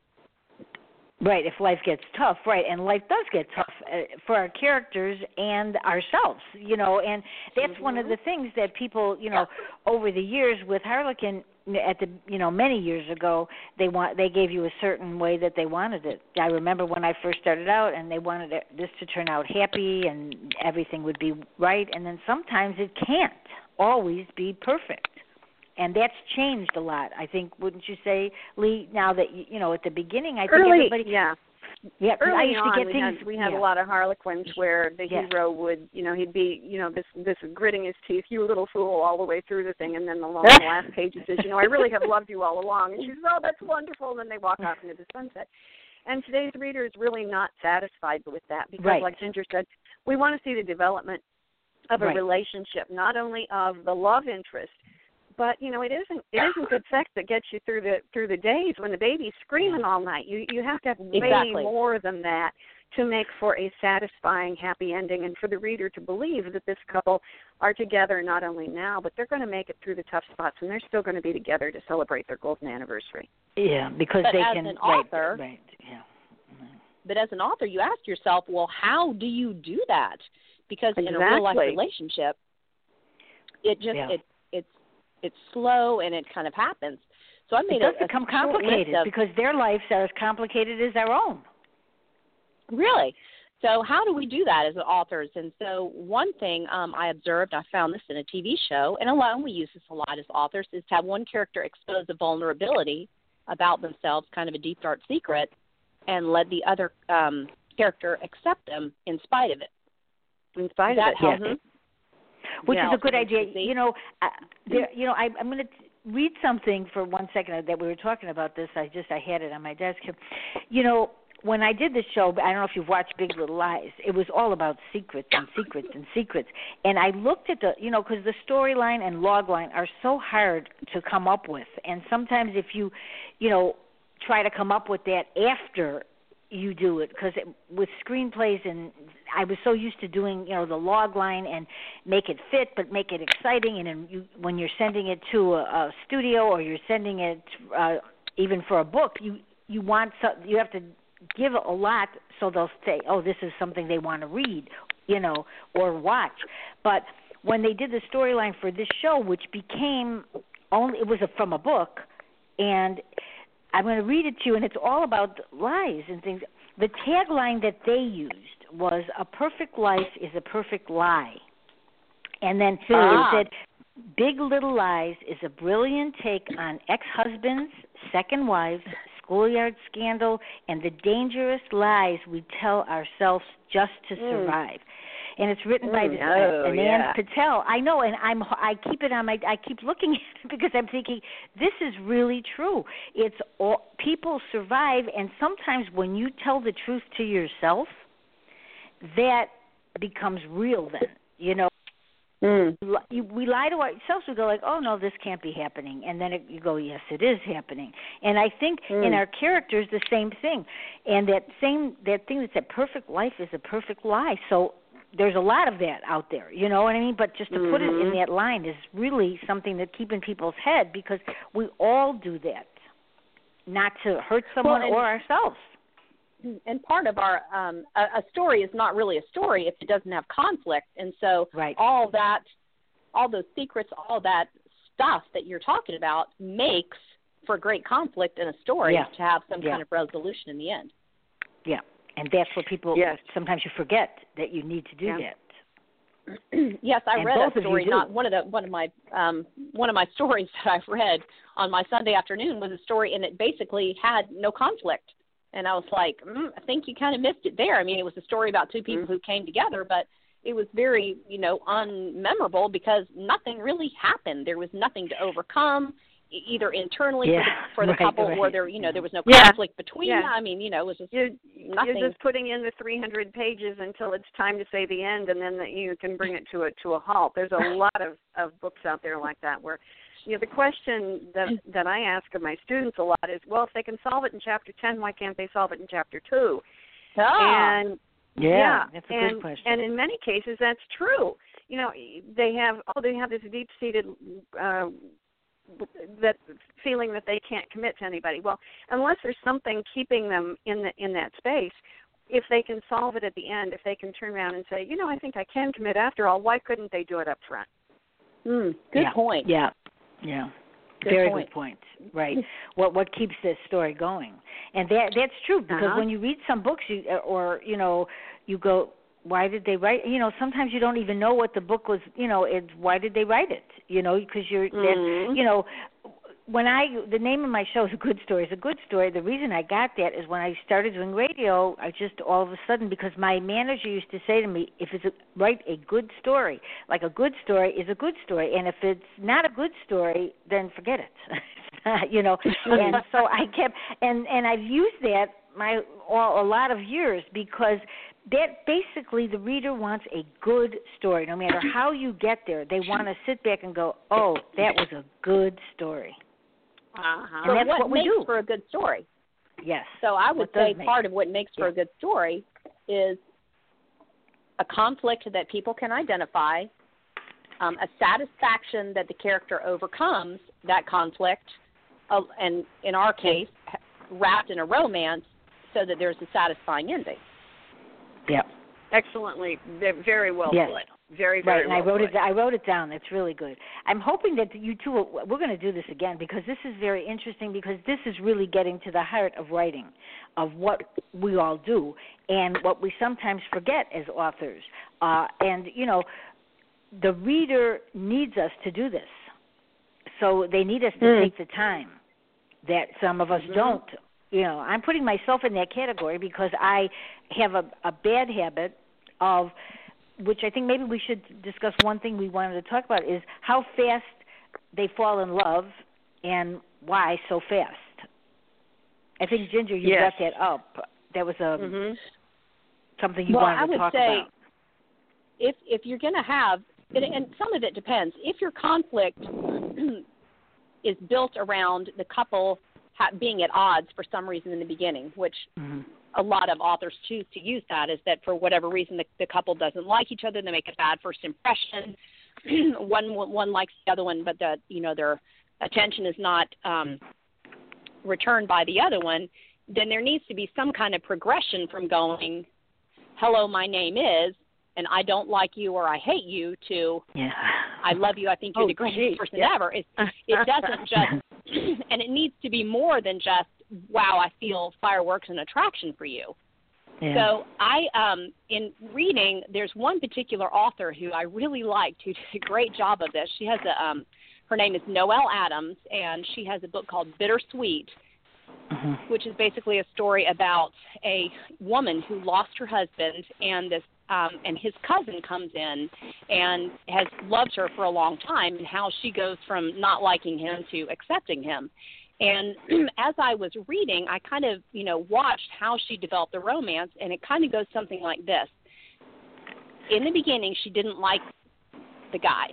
Right, if life gets tough, right, and life does get tough uh, for our characters and ourselves, you know, and that's mm-hmm. one of the things that people, you know, over the years with Harlequin at the you know many years ago they want they gave you a certain way that they wanted it. I remember when i first started out and they wanted it, this to turn out happy and everything would be right and then sometimes it can't always be perfect and that's changed a lot. I think, wouldn't you say, Leigh? Now that you, you know, at the beginning, I think Early, everybody, yeah. yeah, Early I used on, to get we things. had we had yeah. a lot of Harlequins where the Yeah. hero would, you know, he'd be, you know, this this gritting his teeth, you little fool, all the way through the thing, and then the, long, the [laughs] last page it says, you know, I really have loved you all along, and she says, oh, that's wonderful, and then they walk off into the sunset. And today's reader is really not satisfied with that because, Right. like Ginger said, we want to see the development of a Right. relationship, not only of the love interest, but you know it isn't it isn't good sex that gets you through the through the days when the baby's screaming mm-hmm. all night. You you have to have way Exactly. more than that to make for a satisfying, happy ending and for the reader to believe that this couple are together not only now, but they're going to make it through the tough spots and they're still going to be together to celebrate their golden anniversary. Yeah, because but they as can an author, right, right, yeah. Mm-hmm. But as an author, you ask yourself, well, how do you do that? Because exactly. in a real life relationship, it just yeah. it it's it's slow and it kind of happens. So I made it does a, become complicated of, because their lives are as complicated as our own. Really. So how do we do that as authors? And so one thing um, I observed, I found this in a TV show, and a lot, and we use this a lot as authors, is to have one character expose a vulnerability about themselves, kind of a deep dark secret, and let the other um, character accept them in spite of it. In spite that of it, helps. yeah. Which yeah, is a good idea. You know, uh, there, you know, I, I'm going to read something for one second that we were talking about this. I just I had it on my desk. You know, when I did this show, I don't know if you've watched Big Little Lies. It was all about secrets and secrets and secrets. And I looked at the, you know, because the storyline and log line are so hard to come up with. And sometimes if you, you know, try to come up with that after you do it because with screenplays and I was so used to doing you know the log line and make it fit but make it exciting and then you, when you're sending it to a, a studio or you're sending it uh, even for a book you you want so, you have to give a lot so they'll say oh this is something they want to read you know or watch. But when they did the storyline for this show which became only it was a, from a book and I'm going to read it to you, and it's all about lies and things. The tagline that they used was "A perfect life is a perfect lie," and then Ah. it said, "Big Little Lies is a brilliant take on ex-husbands, second wives, schoolyard scandal, and the dangerous lies we tell ourselves just to Mm. Survive." And it's written by Mm, this, oh, uh, Anand yeah. Patel. I know, and I'm I keep it on my I keep looking [laughs] at it because I'm thinking this is really true. It's all people survive, and sometimes when you tell the truth to yourself, that becomes real. Then you know Mm. we lie to ourselves. We go like, "Oh no, this can't be happening," and then it, you go, "Yes, it is happening." And I think in Mm. our characters the same thing, and that same that thing that said perfect life is a perfect lie. So there's a lot of that out there, you know what I mean? But just to put it in Mhm. that line is really something that keep in people's head because we all do that, not to hurt someone and- or ourselves. and part of our um a, a story is not really a story if it doesn't have conflict and so Right. all that all those secrets all that stuff that you're talking about makes for great conflict in a story Yeah. to have some Yeah. kind of resolution in the end Yeah, and that's what people Yes. sometimes you forget that you need to do Yeah. that. [clears throat] yes i And read a story not one of the one of my um one of my [laughs] stories that i've read on my sunday afternoon was a story and it basically had no conflict and i was like mm, i think you kind of missed it there i mean it was a story about two people Mm. who came together but it was very you know unmemorable because nothing really happened there was nothing to overcome either internally Yeah, for the, for the right, couple or there you know there was no Yeah. conflict between Yeah. them i mean you know it was just You, nothing You're just putting in the 300 pages until it's time to say the end, and then that you can bring it to a to a halt. There's a [laughs] lot of of books out there like that where, you know, the question that that I ask of my students a lot is, well, if they can solve it in chapter 10, why can't they solve it in chapter two? ah, And Yeah, that's a and, good question. And in many cases, that's true. You know, they have oh, they have this deep-seated uh, that feeling that they can't commit to anybody. Well, unless there's something keeping them in the in that space, if they can solve it at the end, if they can turn around and say, you know, I think I can commit after all. Why couldn't they do it up front? mm, good yeah. point Yeah, yeah. Good Very point. good point. Right. [laughs] what what keeps this story going? And that that's true because Uh-huh. when you read some books, you or you know, you go, why did they write? You know, sometimes you don't even know what the book was. You know, it's why did they write it? You know, because you're Mhm. You know, when I the name of my show is a good story. It's a good story. The reason I got that is when I started doing radio, I just all of a sudden because my manager used to say to me, if it's a, write a good story, like a good story is a good story, and if it's not a good story, then forget it. [laughs] you know, [laughs] and so I kept and and I've used that my all, a lot of years because that basically the reader wants a good story no matter how you get there they want to sit back and go oh that was a good story Uh-huh. And but that's what, what we makes do. for a good story yes So I would What does say make- part of what makes for yeah. a good story is a conflict that people can identify, um, a satisfaction that the character overcomes that conflict, uh, and in our case, wrapped in a romance, so that there's a satisfying ending. Yep. Excellently, very well Yes. put. Very, very Right, very and well I wrote put. it. I wrote it down. It's really good. I'm hoping that you two. We're going to do this again because this is very interesting. Because this is really getting to the heart of writing, of what we all do, and what we sometimes forget as authors. Uh, and you know, the reader needs us to do this. So they need us to Mm. take the time that some of us Mhm. don't. You know, I'm putting myself in that category because I have a, a bad habit of which I think maybe we should discuss one thing we wanted to talk about is how fast they fall in love and why so fast. I think Ginger, you Yes. brought that up. That was a Mhm. something you well, wanted I to would talk say about. if if you're going to have, and, and some of it depends. If your conflict [clears throat] is built around the couple ha- being at odds for some reason in the beginning, which hmm a lot of authors choose to use that is that for whatever reason the, the couple doesn't like each other, they make a bad first impression. [clears throat] one one likes the other one, but the you know their attention is not um, returned by the other one. Then there needs to be some kind of progression from going, "Hello, my name is," and I don't like you or I hate you to Yeah. I love you. I think you're Oh, the greatest gee, person yeah. ever. It, it doesn't [laughs] just, [clears throat] and it needs to be more than just, wow, I feel fireworks and attraction for you. yeah. So I, um, in reading, there's one particular author who I really liked who [laughs] did a great job of this. She has a, um, her name is Noelle Adams, and she has a book called Bittersweet, Mhm. which is basically a story about a woman who lost her husband and this um and his cousin comes in and has loved her for a long time and how she goes from not liking him to accepting him. And [clears throat] as i was reading i kind of you know watched how she developed the romance and it kind of goes something like this. In the beginning she didn't like the guy.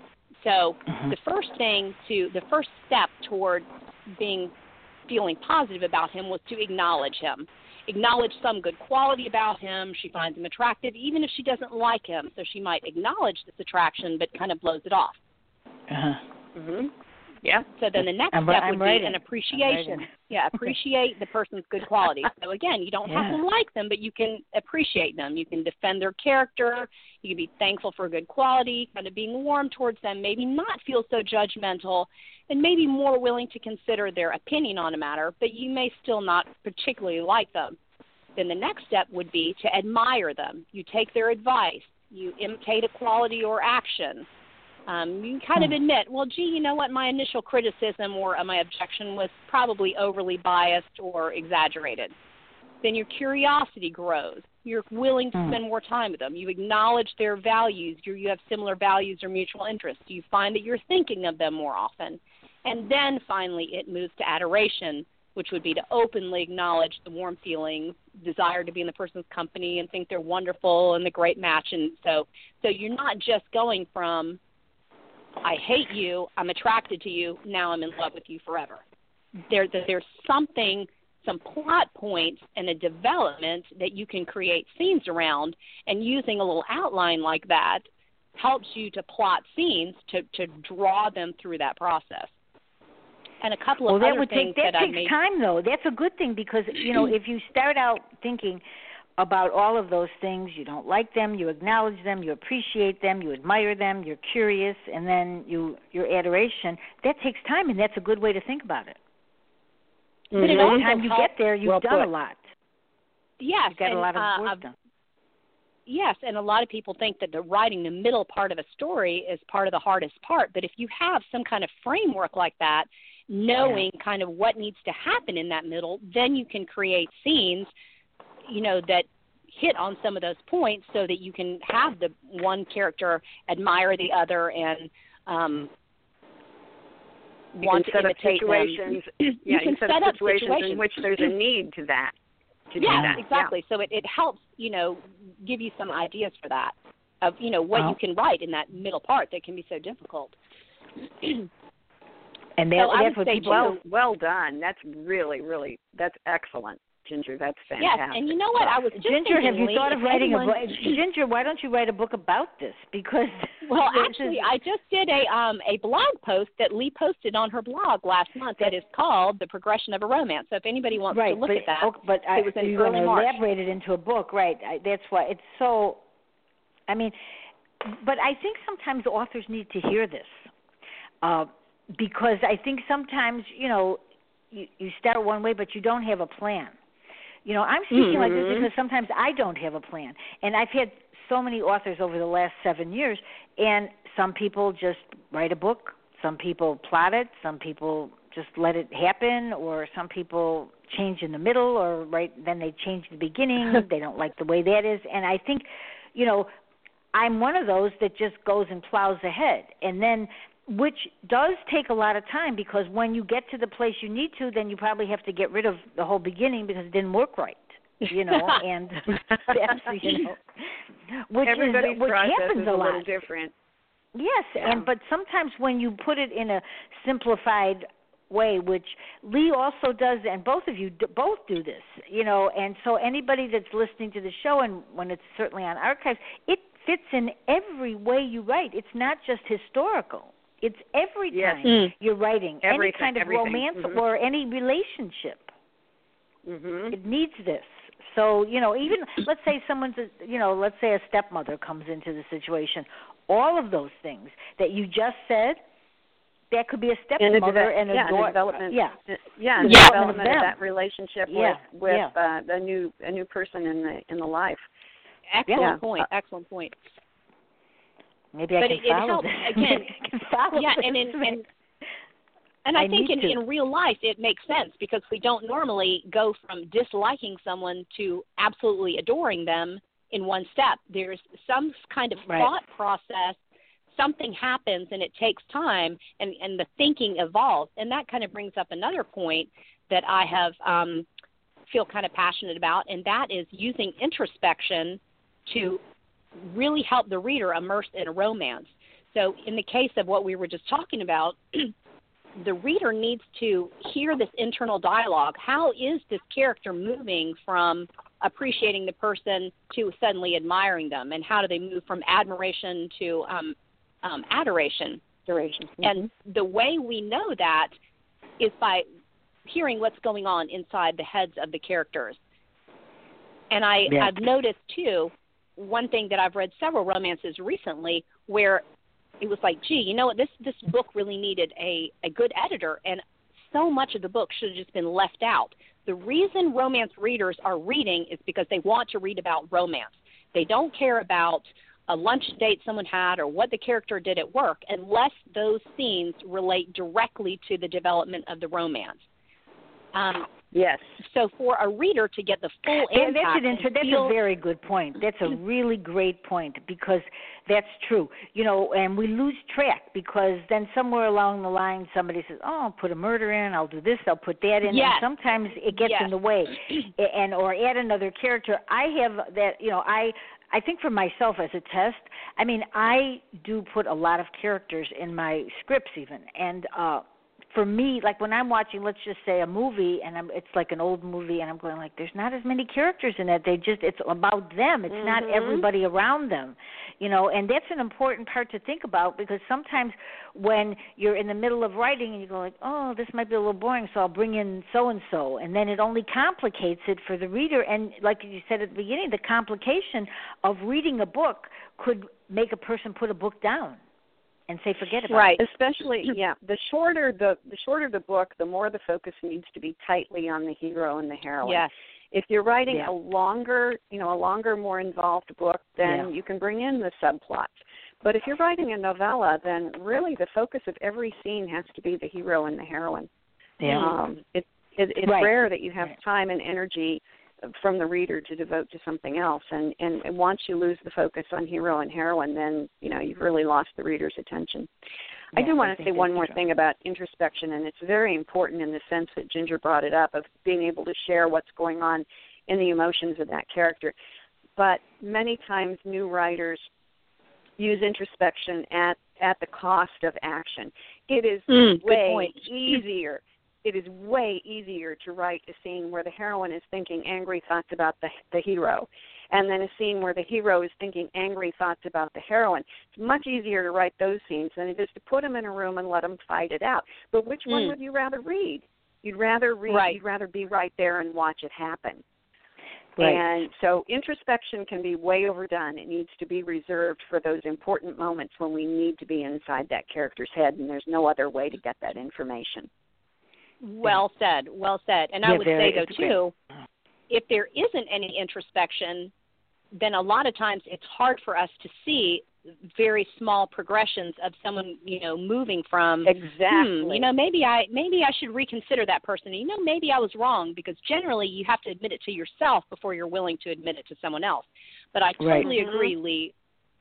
So Mhm. the first thing to the first step toward being feeling positive about him was to acknowledge him acknowledge some good quality about him she finds him attractive even if she doesn't like him so she might acknowledge this attraction but kind of blows it off Uh-huh. Mhm. Yeah. so then the next I'm- step I'm would writing. be an appreciation. yeah [laughs] appreciate the person's good qualities so again you don't have to like them but you can appreciate them. You can defend their character. You can be thankful for good quality kind of being warm towards them maybe not feel so judgmental and maybe more willing to consider their opinion on a matter but you may still not particularly like them. Then the next step would be to admire them. You take their advice. You imitate a quality or action um, you can kind of Hmm. admit, well, gee, you know what, my initial criticism or uh, my objection was probably overly biased or exaggerated. Then your curiosity grows. You're willing to Hmm. spend more time with them. You acknowledge their values. you you have similar values or mutual interests. You find that you're thinking of them more often. And then finally, it moves to adoration, which would be to openly acknowledge the warm feelings, desire to be in the person's company, and think they're wonderful and the great match. And so, so you're not just going from I hate you, I'm attracted to you, now I'm in love with you forever. There, there there's something, some plot points and a development that you can create scenes around, and using a little outline like that helps you to plot scenes to to draw them through that process. And a couple of well, that other would things take that, that I takes time though. That's a good thing because you know [clears throat] if you start out thinking about all of those things, you don't like them, you acknowledge them, you appreciate them, you admire them, you're curious, and then you your adoration. That takes time, and that's a good way to think about it. But By the time you get there, you've Well done a lot. Yes, You've got and, a lot of uh, work done. Yes, and a lot of people think that the writing the middle part of a story is part of the hardest part. But if you have some kind of framework like that, knowing kind of what needs to happen in that middle, then you can create scenes, you know, that hit on some of those points so that you can have the one character admire the other and um You want can to set up imitate situations. them. Yeah, you can can set, up up situations, in which there's a need to that. To do that. exactly. So it, it helps, you know, give you some ideas for that of, you know, what Wow. you can write in that middle part that can be so difficult. And that, So I that's would what say, people. Well, well done. That's really, really, that's excellent. Ginger. That's fantastic. Yes, and you know what? I was just Ginger, thinking, have you Leigh, thought of writing anyone- a book? Ginger, why don't you write a book about this? Because [laughs] Well, [laughs] actually, is- I just did a um a blog post that Leigh posted on her blog last month that is called "The Progression of a Romance." So if anybody wants right, to look but, at that, oh, but I, it was in you're going early to March. elaborate it into a book, right? I, that's why it's so. I mean, but I think sometimes authors need to hear this, uh, because I think sometimes you know you, you start one way, but you don't have a plan. You know, I'm speaking like this Mhm. because sometimes I don't have a plan, and I've had so many authors over the last seven years, and some people just write a book, some people plot it, some people just let it happen, or some people change in the middle, or right then they change the beginning. [laughs] they don't like the way that is, and I think, you know, I'm one of those that just goes and plows ahead, and then which does take a lot of time because when you get to the place you need to, then you probably have to get rid of the whole beginning because it didn't work right. You know, [laughs] [laughs] and you know, which Everybody's is which happens is a a lot. different. Yes, Yeah. and but sometimes when you put it in a simplified way, which Leigh also does, and both of you d- both do this, you know, and so anybody that's listening to the show, and when it's certainly on archives, it fits in every way you write. It's not just historical. It's every time Mm. you're writing any kind of everything. romance Mhm. or any relationship. Mhm. It needs this. So you know, even let's say someone's, a, you know, let's say a stepmother comes into the situation. All of those things that you just said, that could be a And the stepmother deve- and a yeah, and the development. Yeah, yeah, The the development development of of that relationship Yeah, with with yeah. uh, the new a new person in the in the life. excellent Yeah. point. Excellent point. Maybe I But can it- it helps, this. again, [laughs] I can follow yeah, this. and in, and and I, I think in, to. in real life it makes sense because we don't normally go from disliking someone to absolutely adoring them in one step. There's some kind of Right. thought process. Something happens and it takes time, and and the thinking evolves, and that kind of brings up another point that I have um, feel kind of passionate about, and that is using introspection to really help the reader immerse in a romance. So, in the case of what we were just talking about, [clears throat] the reader needs to hear this internal dialogue. How is this character moving from appreciating the person to suddenly admiring them? And how do they move from admiration to um, um, adoration? Duration. And the way we know that is by hearing what's going on inside the heads of the characters. And I, Yeah. I've noticed too, one thing that I've read several romances recently where it was like, gee, you know what, this this book really needed a, a good editor and so much of the book should have just been left out. The reason romance readers are reading is because they want to read about romance. They don't care about a lunch date someone had or what the character did at work unless those scenes relate directly to the development of the romance. Um, Yes. so for a reader to get the full impact, that's an that's feel, a very good point. That's a really great point because that's true. You know, and we lose track because then somewhere along the line somebody says, "Oh, I'll put a murder in. I'll do this. I'll put that in." Yes. And sometimes it gets Yes. in the way, [clears throat] and or add another character. I have that. You know, I I think for myself as a test. I mean, I do put a lot of characters in my scripts even, and uh for me, like when I'm watching, let's just say a movie, and I'm, it's like an old movie, and I'm going like, there's not as many characters in it. They just, it's about them. It's not Mhm. everybody around them, you know. And that's an important part to think about because sometimes when you're in the middle of writing and you go like, oh, this might be a little boring, so I'll bring in so and so, and then it only complicates it for the reader. And like you said at the beginning, the complication of reading a book could make a person put a book down and say forget about right. it. Especially, [clears throat] yeah. The shorter the the shorter the book, the more the focus needs to be tightly on the hero and the heroine. Yes. If you're writing Yeah. a longer, you know, a longer, more involved book, then Yeah. you can bring in the subplots. But if you're writing a novella, then really the focus of every scene has to be the hero and the heroine. Yeah. Um, it, it, it's Right. rare that you have time and energy from the reader to devote to something else. And, and, and once you lose the focus on hero and heroine, then you know you've really lost the reader's attention. I do want to say one more true. thing about introspection, and it's very important in the sense that Ginger brought it up of being able to share what's going on in the emotions of that character. But many times, new writers use introspection at at the cost of action. It is Mm, way easier it is way easier to write a scene where the heroine is thinking angry thoughts about the the hero and then a scene where the hero is thinking angry thoughts about the heroine it's much easier to write those scenes than it is to put them in a room and let them fight it out but which one Mm. would you rather read you'd rather read Right. you'd rather be right there and watch it happen Right. and so introspection can be way overdone. It needs to be reserved for those important moments when we need to be inside that character's head, and there's no other way to get that information. Well said. Well said. And I would say though too, if there isn't any introspection, then a lot of times it's hard for us to see very small progressions of someone, you know, moving from Exactly. hmm, you know, maybe I maybe I should reconsider that person. You know, maybe I was wrong because generally you have to admit it to yourself before you're willing to admit it to someone else. But I Right. totally Mhm. agree, Leigh.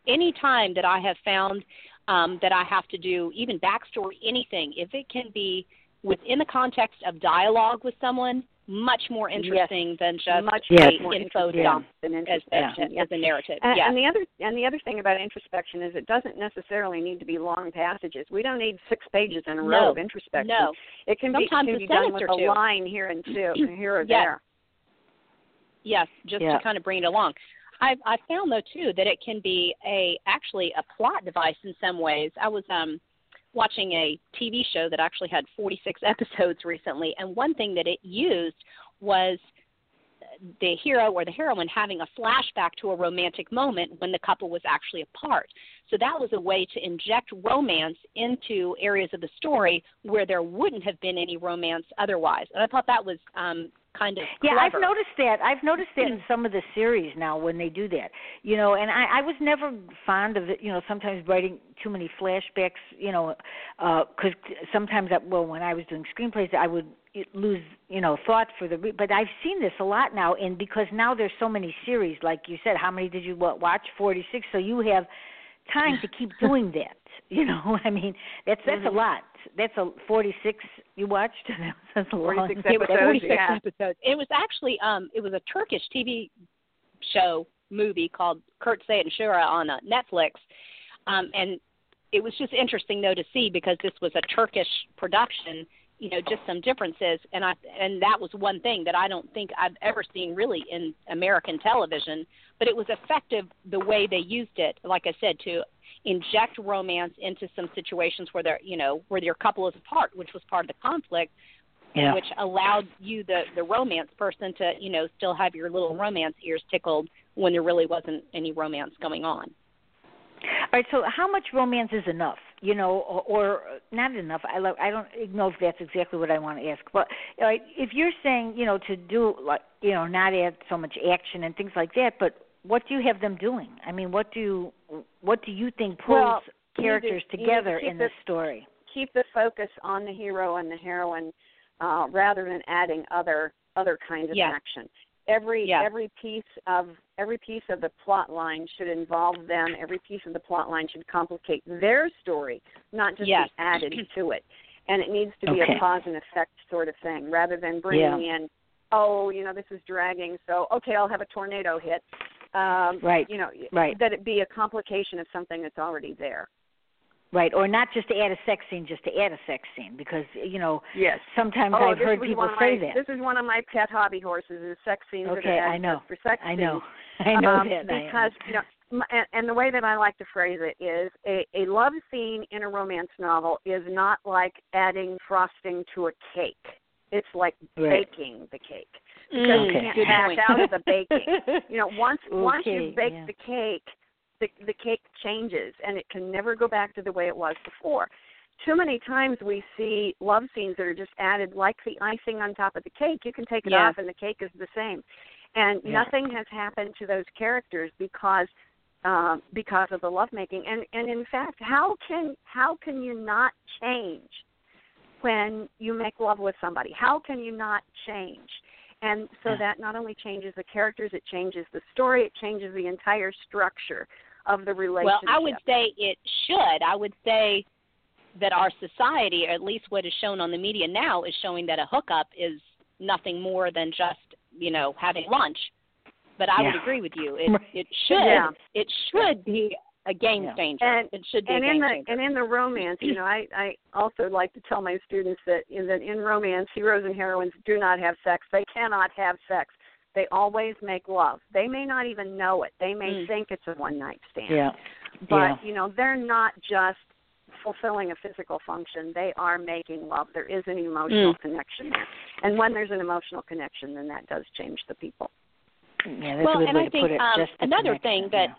Any time that I have found um, that I have to do even backstory, anything, if it can be within the context of dialogue with someone, much more interesting than just much Yes. more info dump than as, as, yeah. as a narrative. And, yeah. and the other and the other thing about introspection is it doesn't necessarily need to be long passages. We don't need six pages in a row No. of introspection. no. It can Sometimes be, can be done with a two. line here and two, [clears throat] here or Yes. there. Yes, just Yeah. to kind of bring it along. I've I found though too that it can be a actually a plot device in some ways. I was um watching a TV show that actually had 46 [laughs] episodes recently, and one thing that it used was the hero or the heroine having a flashback to a romantic moment when the couple was actually apart. So that was a way to inject romance into areas of the story where there wouldn't have been any romance otherwise. And I thought that was um kind of Yeah. I've noticed that. I've noticed that in hmm. some of the series now when they do that. You know, and I, I was never fond of it. You know, sometimes writing too many flashbacks. You know, uh, because sometimes, I, well, when I was doing screenplays, I would lose you know thought for the. Re- but I've seen this a lot now, and because now there's so many series, like you said, how many did you what, watch? Forty six. So you have time to keep doing that. [laughs] You know, I mean, that's that's a Mhm. lot. That's a forty six you watched. [laughs] that's a long. 46 [laughs] It was episodes, 46 yeah. episodes. It was actually um it was a Turkish TV show movie called Kurt Seyit and Shura on uh, Netflix. Um and it was just interesting though to see because this was a Turkish production, you know, just some differences and I and that was one thing that I don't think I've ever seen really in American television, but it was effective the way they used it, like I said, to inject romance into some situations where they're you know, where your couple is apart, which was part of the conflict Yeah. which allowed you the the romance person to you know still have your little romance ears tickled when there really wasn't any romance going on All right. So, how much romance is enough? You know, or, or not enough? I love, I don't know if that's exactly what I want to ask. But right, if you're saying, you know, to do like, you know, not add so much action and things like that, but what do you have them doing? I mean, what do you, what do you think pulls Well, you need to- characters to together in this it- story? keep the focus on the hero and the heroine uh, rather than adding other other kinds of Yeah. action. Every Yeah. every piece of every piece of the plot line should involve them. Every piece of the plot line should complicate their story, not just Yes. be added [clears throat] to it. And it needs to be Okay. a cause and effect sort of thing, rather than bringing in, oh, you know, this is dragging, so okay, I'll have a tornado hit. Um, Right. You know, Right. that it be a complication of something that's already there. Right. Or not just to add a sex scene, just to add a sex scene, because you know Yes. sometimes oh, I've heard people say my, that. This is one of my pet hobby horses is sex scenes. Okay, are I know. For sex I scenes. know. [laughs] I know um, that. Because you know, and, and the way that I like to phrase it is a, a love scene in a romance novel is not like adding frosting to a cake. It's like Right. baking the cake because Okay. you can't good back out of the baking. You know, once [laughs] once you bake yeah. the cake, the the cake changes and it can never go back to the way it was before. Too many times we see love scenes that are just added like the icing on top of the cake. You can take it Yeah. off and the cake is the same. And Yeah. nothing has happened to those characters because um, because of the lovemaking. And and in fact, how can how can you not change when you make love with somebody? How can you not change? And so Yeah. that not only changes the characters, it changes the story, it changes the entire structure of the relationship. well i would say it should i would say that our society or at least what is shown on the media now is showing that a hookup is nothing more than just you know having lunch but i would agree with you it it should Yeah. it should be a game Yeah. changer. And- it should be and a in game the changer. and in the romance, you know, I I also like to tell my students that in that in romance, heroes and heroines do not have sex. They cannot have sex. They always make love. They may not even know it. They may Mm. think it's a one night stand. Yeah. But yeah. you know, they're not just fulfilling a physical function. They are making love. There is an emotional Mm. connection there. And when there's an emotional connection, then that does change the people. Yeah, that's well, a good and way I to think put it. um, just another connection, thing that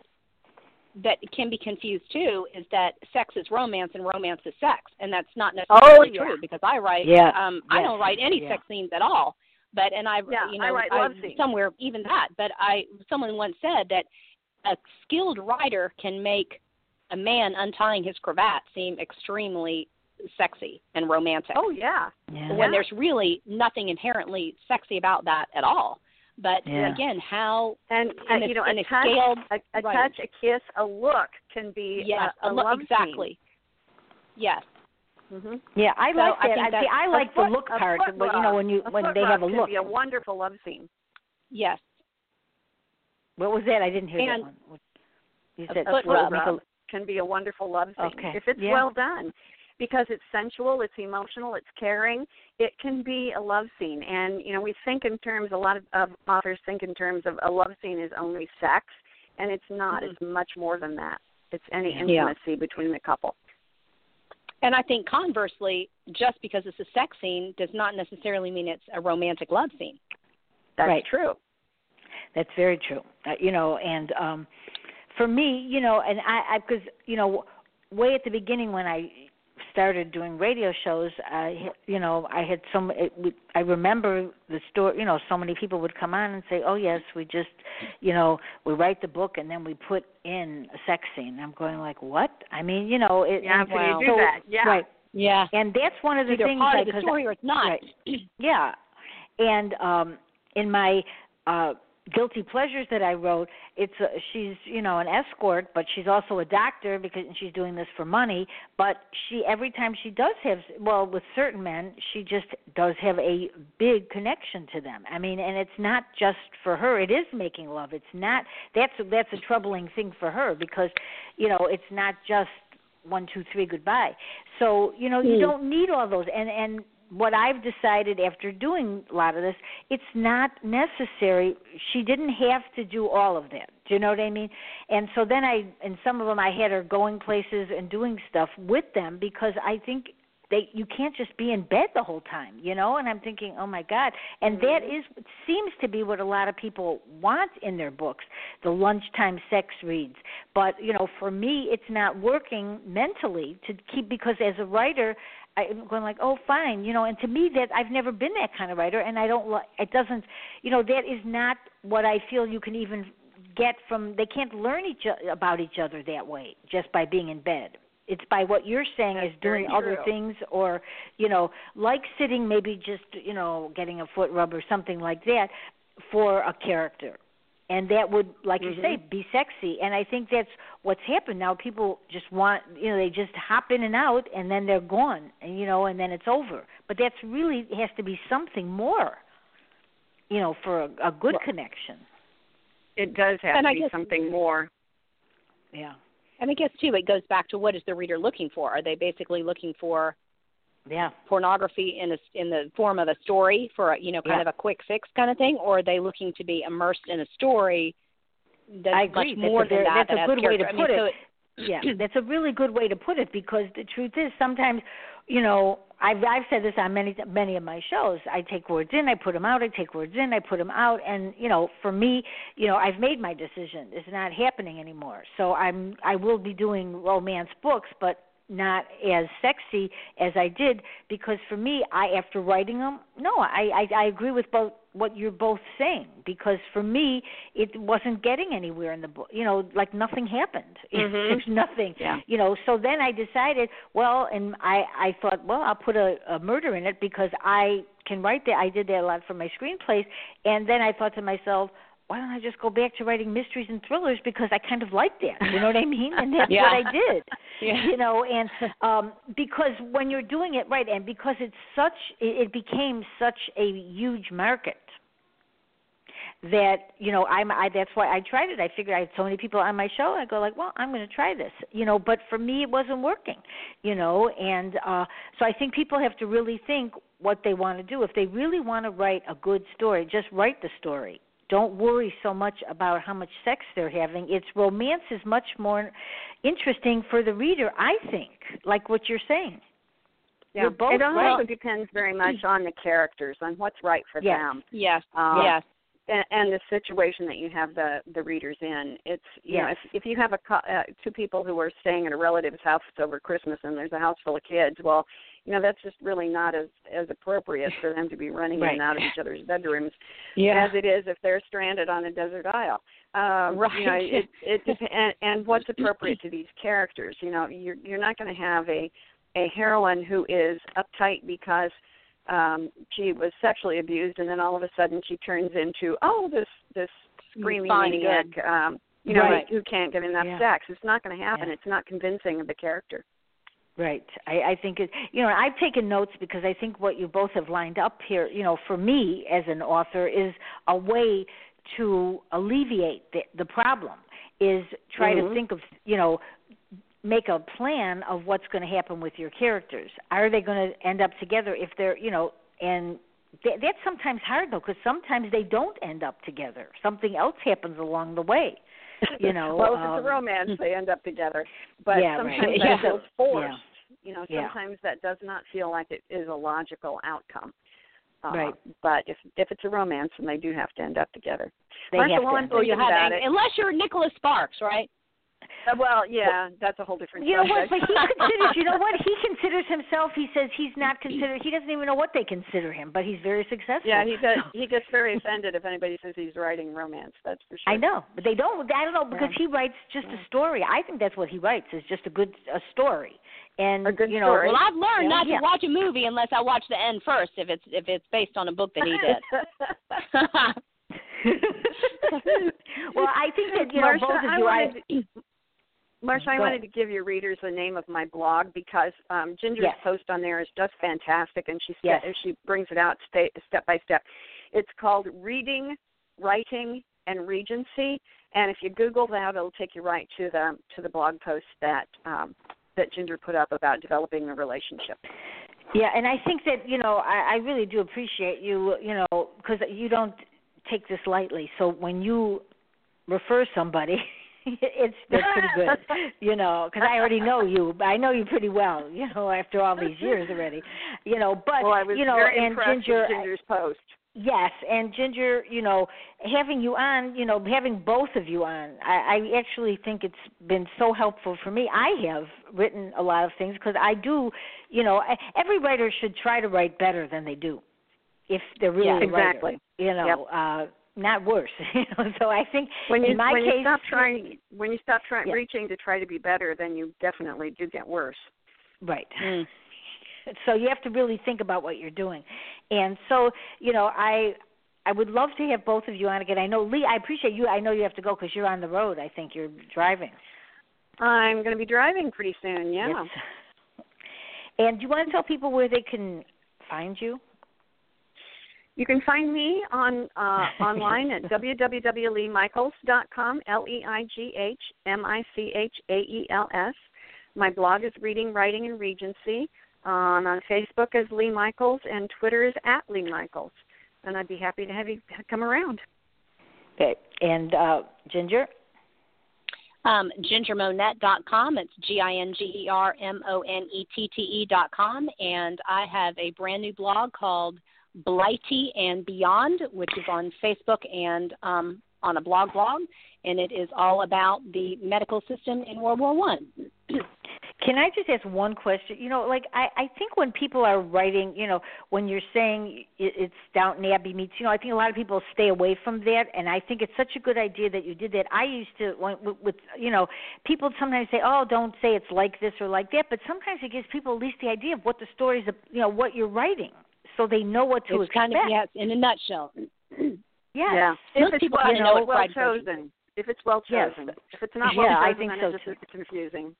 that can be confused too is that sex is romance and romance is sex, and that's not necessarily Oh, yeah. true because I write. Yeah. Um, I don't write any Yeah. sex scenes at all. But and I, Yeah, you know, I scenes. somewhere even that. But I, someone once said that a skilled writer can make a man untying his cravat seem extremely sexy and romantic Oh yeah. yeah. when there's really nothing inherently sexy about that at all. But Yeah. again, how And uh, in a, you know, in a a touch, scaled a, a right. touch, a kiss, a look can be yes, a, a lo- love exactly. Yes. hmm Yeah, I So like I that. think I, see, that I A like the look part, foot but you know when you when they have a can look. be a wonderful love scene. Yes. What was that? I didn't hear And that one. What- You a said foot what, rub. can be a wonderful love scene Okay. if it's Yeah. well done because it's sensual it's emotional it's caring it can be a love scene and you know we think in terms a lot of, of authors think in terms of a love scene is only sex and it's not Mhm. it's much more than that it's any Yeah. intimacy between the couple And I think conversely, just because it's a sex scene does not necessarily mean it's a romantic love scene. that's Right. true That's very true. Uh, you know, and um for me, you know, and I I because you know, way at the beginning when I started doing radio shows, I you know, I had some it, we, I remember the story, you know, so many people would come on and say, "Oh, yes, we just, you know, we write the book and then we put in a sex scene." I'm going like, "What?" I mean, you know, it yeah how can you do that yeah Right. Yeah. And that's one of the Either things part I, of the story or it's not. Right. Yeah. And um in my uh guilty pleasures that I wrote, it's a, she's, you know, an escort, but she's also a doctor because and she's doing this for money, but she every time she does have well, with certain men, she just does have a big connection to them. I mean, and it's not just for her, it is making love. It's not that's that's a troubling thing for her because, you know, it's not just one, two, three, goodbye. So, you know, you Mm. don't need all those and and what I've decided after doing a lot of this, it's not necessary. She didn't have to do all of that. Do you know what I mean? And so then I, and some of them I had her going places and doing stuff with them because I think they you can't just be in bed the whole time, you know. And I'm thinking, oh my God! And that mm-hmm. is seems to be what a lot of people want in their books, the lunchtime sex reads. But you know, for me, it's not working mentally to keep because as a writer, I'm going like, oh, fine, you know. And to me, that I've never been that kind of writer, and I don't like. It doesn't, you know, that is not what I feel you can even get from. They can't learn each about each other that way just by being in bed. It's by what you're saying That's is doing other things, or you know, like sitting, maybe just you know, getting a foot rub or something like that for a character and that would like you say Mhm. be sexy. And i think that's what's happened. Now people just want you know they just hop in and out and then they're gone and you know and then it's over. But that's really has to be something more you know for a, a good Well- connection. it does have And to I be guess- something more. Yeah. And I guess too, it goes back to what is the reader looking for? Are they basically looking for yeah pornography in a, in the form of a story for a, you know kind Yeah. of a quick fix kind of thing, or are they looking to be immersed in a story that's I agree. much That's more a than that? that's that has good way to character? I mean, put so it. [clears throat] yeah that's a really good way to put it because the truth is sometimes you know i've i've said this on many many of my shows i take words in i put them out i take words in i put them out and you know for me you know i've made my decision it's not happening anymore so i'm i will be doing romance books but not as sexy as I did because for me I after writing them no I I, I agree with both what you're both saying because for me it wasn't getting anywhere in the book you know like nothing happened [laughs] Mhm. there's nothing Yeah. you know so then I decided well and I I thought well I'll put a, a murder in it because I can write that I did that a lot for my screenplays and then I thought to myself why don't I just go back to writing mysteries and thrillers because I kind of like that. You know what I mean? And that's Yeah. what I did. [laughs] Yeah. You know, and um because when you're doing it right and because it's such it, it became such a huge market. that you know i'm i that's why i tried it i figured i had so many people on my show i go like well i'm going to try this you know but for me it wasn't working you know and uh so i think people have to really think what they want to do if they really want to write a good story just write the story don't worry so much about how much sex they're having it's romance is much more interesting for the reader i think like what you're saying yeah. You're both it also right. depends very much on the characters, on what's right for Yes. them. Yes. Um, yes. and, and the situation that you have the the readers in. It's you know if if you have a co- uh, two people who are staying at a relative's house over Christmas and there's a house full of kids, well, you know that's just really not as as appropriate for them to be running in and out of each other's bedrooms [laughs] Yeah. as it is if they're stranded on a desert isle. Um, You know, Right. it it [laughs] dep- and, and what's appropriate to these characters. You know, you're you're not going to have a a heroine who is uptight because um she was sexually abused and then all of a sudden she turns into oh this this screaming maniac um you know Right. who, who can't get enough Yeah. sex it's not going to happen Yeah. it's not convincing of the character Right. I, I think it. You know, I've taken notes because I think what you both have lined up here. You know, for me as an author, is a way to alleviate the, the problem. Is try to Mhm. think of you know make a plan of what's going to happen with your characters. Are they going to end up together if they're you know and th- that's sometimes hard though because sometimes they don't end up together. Something else happens along the way. You know. [laughs] well if um, it's a romance they end up together but Yeah, right. sometimes Yeah. that feels forced Yeah. you know Yeah. sometimes that does not feel like it is a logical outcome uh, Right. but if if it's a romance then they do have to end up together They Marsha, have to I'm end Or you have unless you're Nicholas Sparks, right? Uh, well yeah that's a whole different You know what? But he considers. You know what? [laughs] He considers himself. He says he's not considered. He doesn't even know what they consider him, but he's very successful. Yeah, he does. So- [laughs] He gets very offended if anybody says he's writing romance. That's for sure. I know, but they don't. I don't know because Yeah. he writes just a story. I think that's what he writes is just a good a story. And A good you know, story. Well, I've learned Yeah. not Yeah. to watch a movie unless I watch the end first if it's if it's based on a book that he did. [laughs] well, I think that you know Marsha, both of I you. wanted to, Marsha, I wanted to give your readers the name of my blog because um, Ginger's Yes. post on there is just fantastic, and she Yes. she brings it out sta step by step. It's called Reading, Writing, and Regency, and if you Google that, it'll take you right to the to the blog post that um, that Ginger put up about developing the relationship. Yeah, and I think that you know I, I really do appreciate you, you know, because you don't take this lightly. So when you refer somebody, [laughs] it's [laughs] that's pretty good, [laughs] you know, because I already know you. I know you pretty well, [laughs] you know, after all these years already, you know. But well, I was you know, very and impressed Ginger, with Ginger's post. Yes, and Ginger, you know, having you on, you know, having both of you on, I, I actually think it's been so helpful for me. I have written a lot of things because I do, you know, I- every writer should try to write better than they do, if they're really Yeah, a writer. You know, Yep. uh, not worse. [laughs] You know, so I think when you in my when case, you stop trying when you stop trying Yeah. reaching to try to be better, then you definitely do get worse. right. Mm. so you have to really think about what you're doing and so you know i i would love to have both of you on again i know leigh i appreciate you i know you have to go because you're on the road i think you're driving I'm going to be driving pretty soon. Yeah. Yes. [laughs] and do you want to tell people where they can find you You can find me on uh, [laughs] online at www.leighmichaels.com. L E I G H M I C H A E L S. My blog is Reading, Writing, and Regency. Um, on Facebook as Leigh Michaels, and Twitter is at Leigh Michaels. And I'd be happy to have you come around. okay and uh ginger Um, gingermonette.com. It's G I N G E R M O N E T T E dot com, and I have a brand new blog called Blighty and Beyond, which is on Facebook and um, on a blog blog, and it is all about the medical system in World War One. [clears throat] Can I just ask one question? You know, like I, I think when people are writing, you know, when you're saying it, it's Downton Abbey meets, you know, I think a lot of people stay away from that, and I think it's such a good idea that you did that. I used to, with, with, you know, people sometimes say, oh, don't say it's like this or like that, but sometimes it gives people at least the idea of what the story's, you know, what you're writing, so they know what to it's expect. kind of yes, in a nutshell. Yes. [clears throat] Yeah. Most If it's people well, you know know, what well chosen. If it's well Yes. chosen. If it's not well Yeah, I think then so it's just too. it's confusing.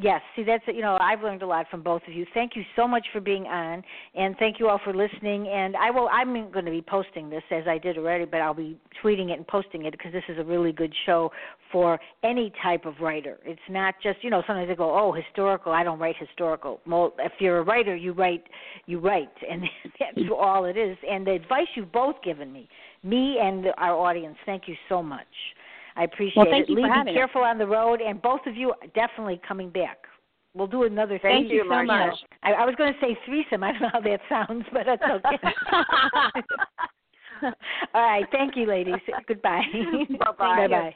Yes, see that's you know I've learned a lot from both of you. Thank you so much for being on, and thank you all for listening. And I will I'm going to be posting this as I did already, but I'll be tweeting it and posting it because this is a really good show for any type of writer. It's not just you know sometimes they go oh historical. I don't write historical. Well, if you're a writer, you write you write, [laughs] and that's mm. all it is. And the advice you've both given me, me and our audience, thank you so much. I appreciate well, thank it. You Leigh, for having be careful on the road, and both of you definitely coming back. We'll do another. Thank threesome. you so much. I, I was going to say threesome. I don't know how that sounds, but that's okay. [laughs] [laughs] All right. Thank you, ladies. Goodbye. Bye-bye. [laughs] Bye-bye.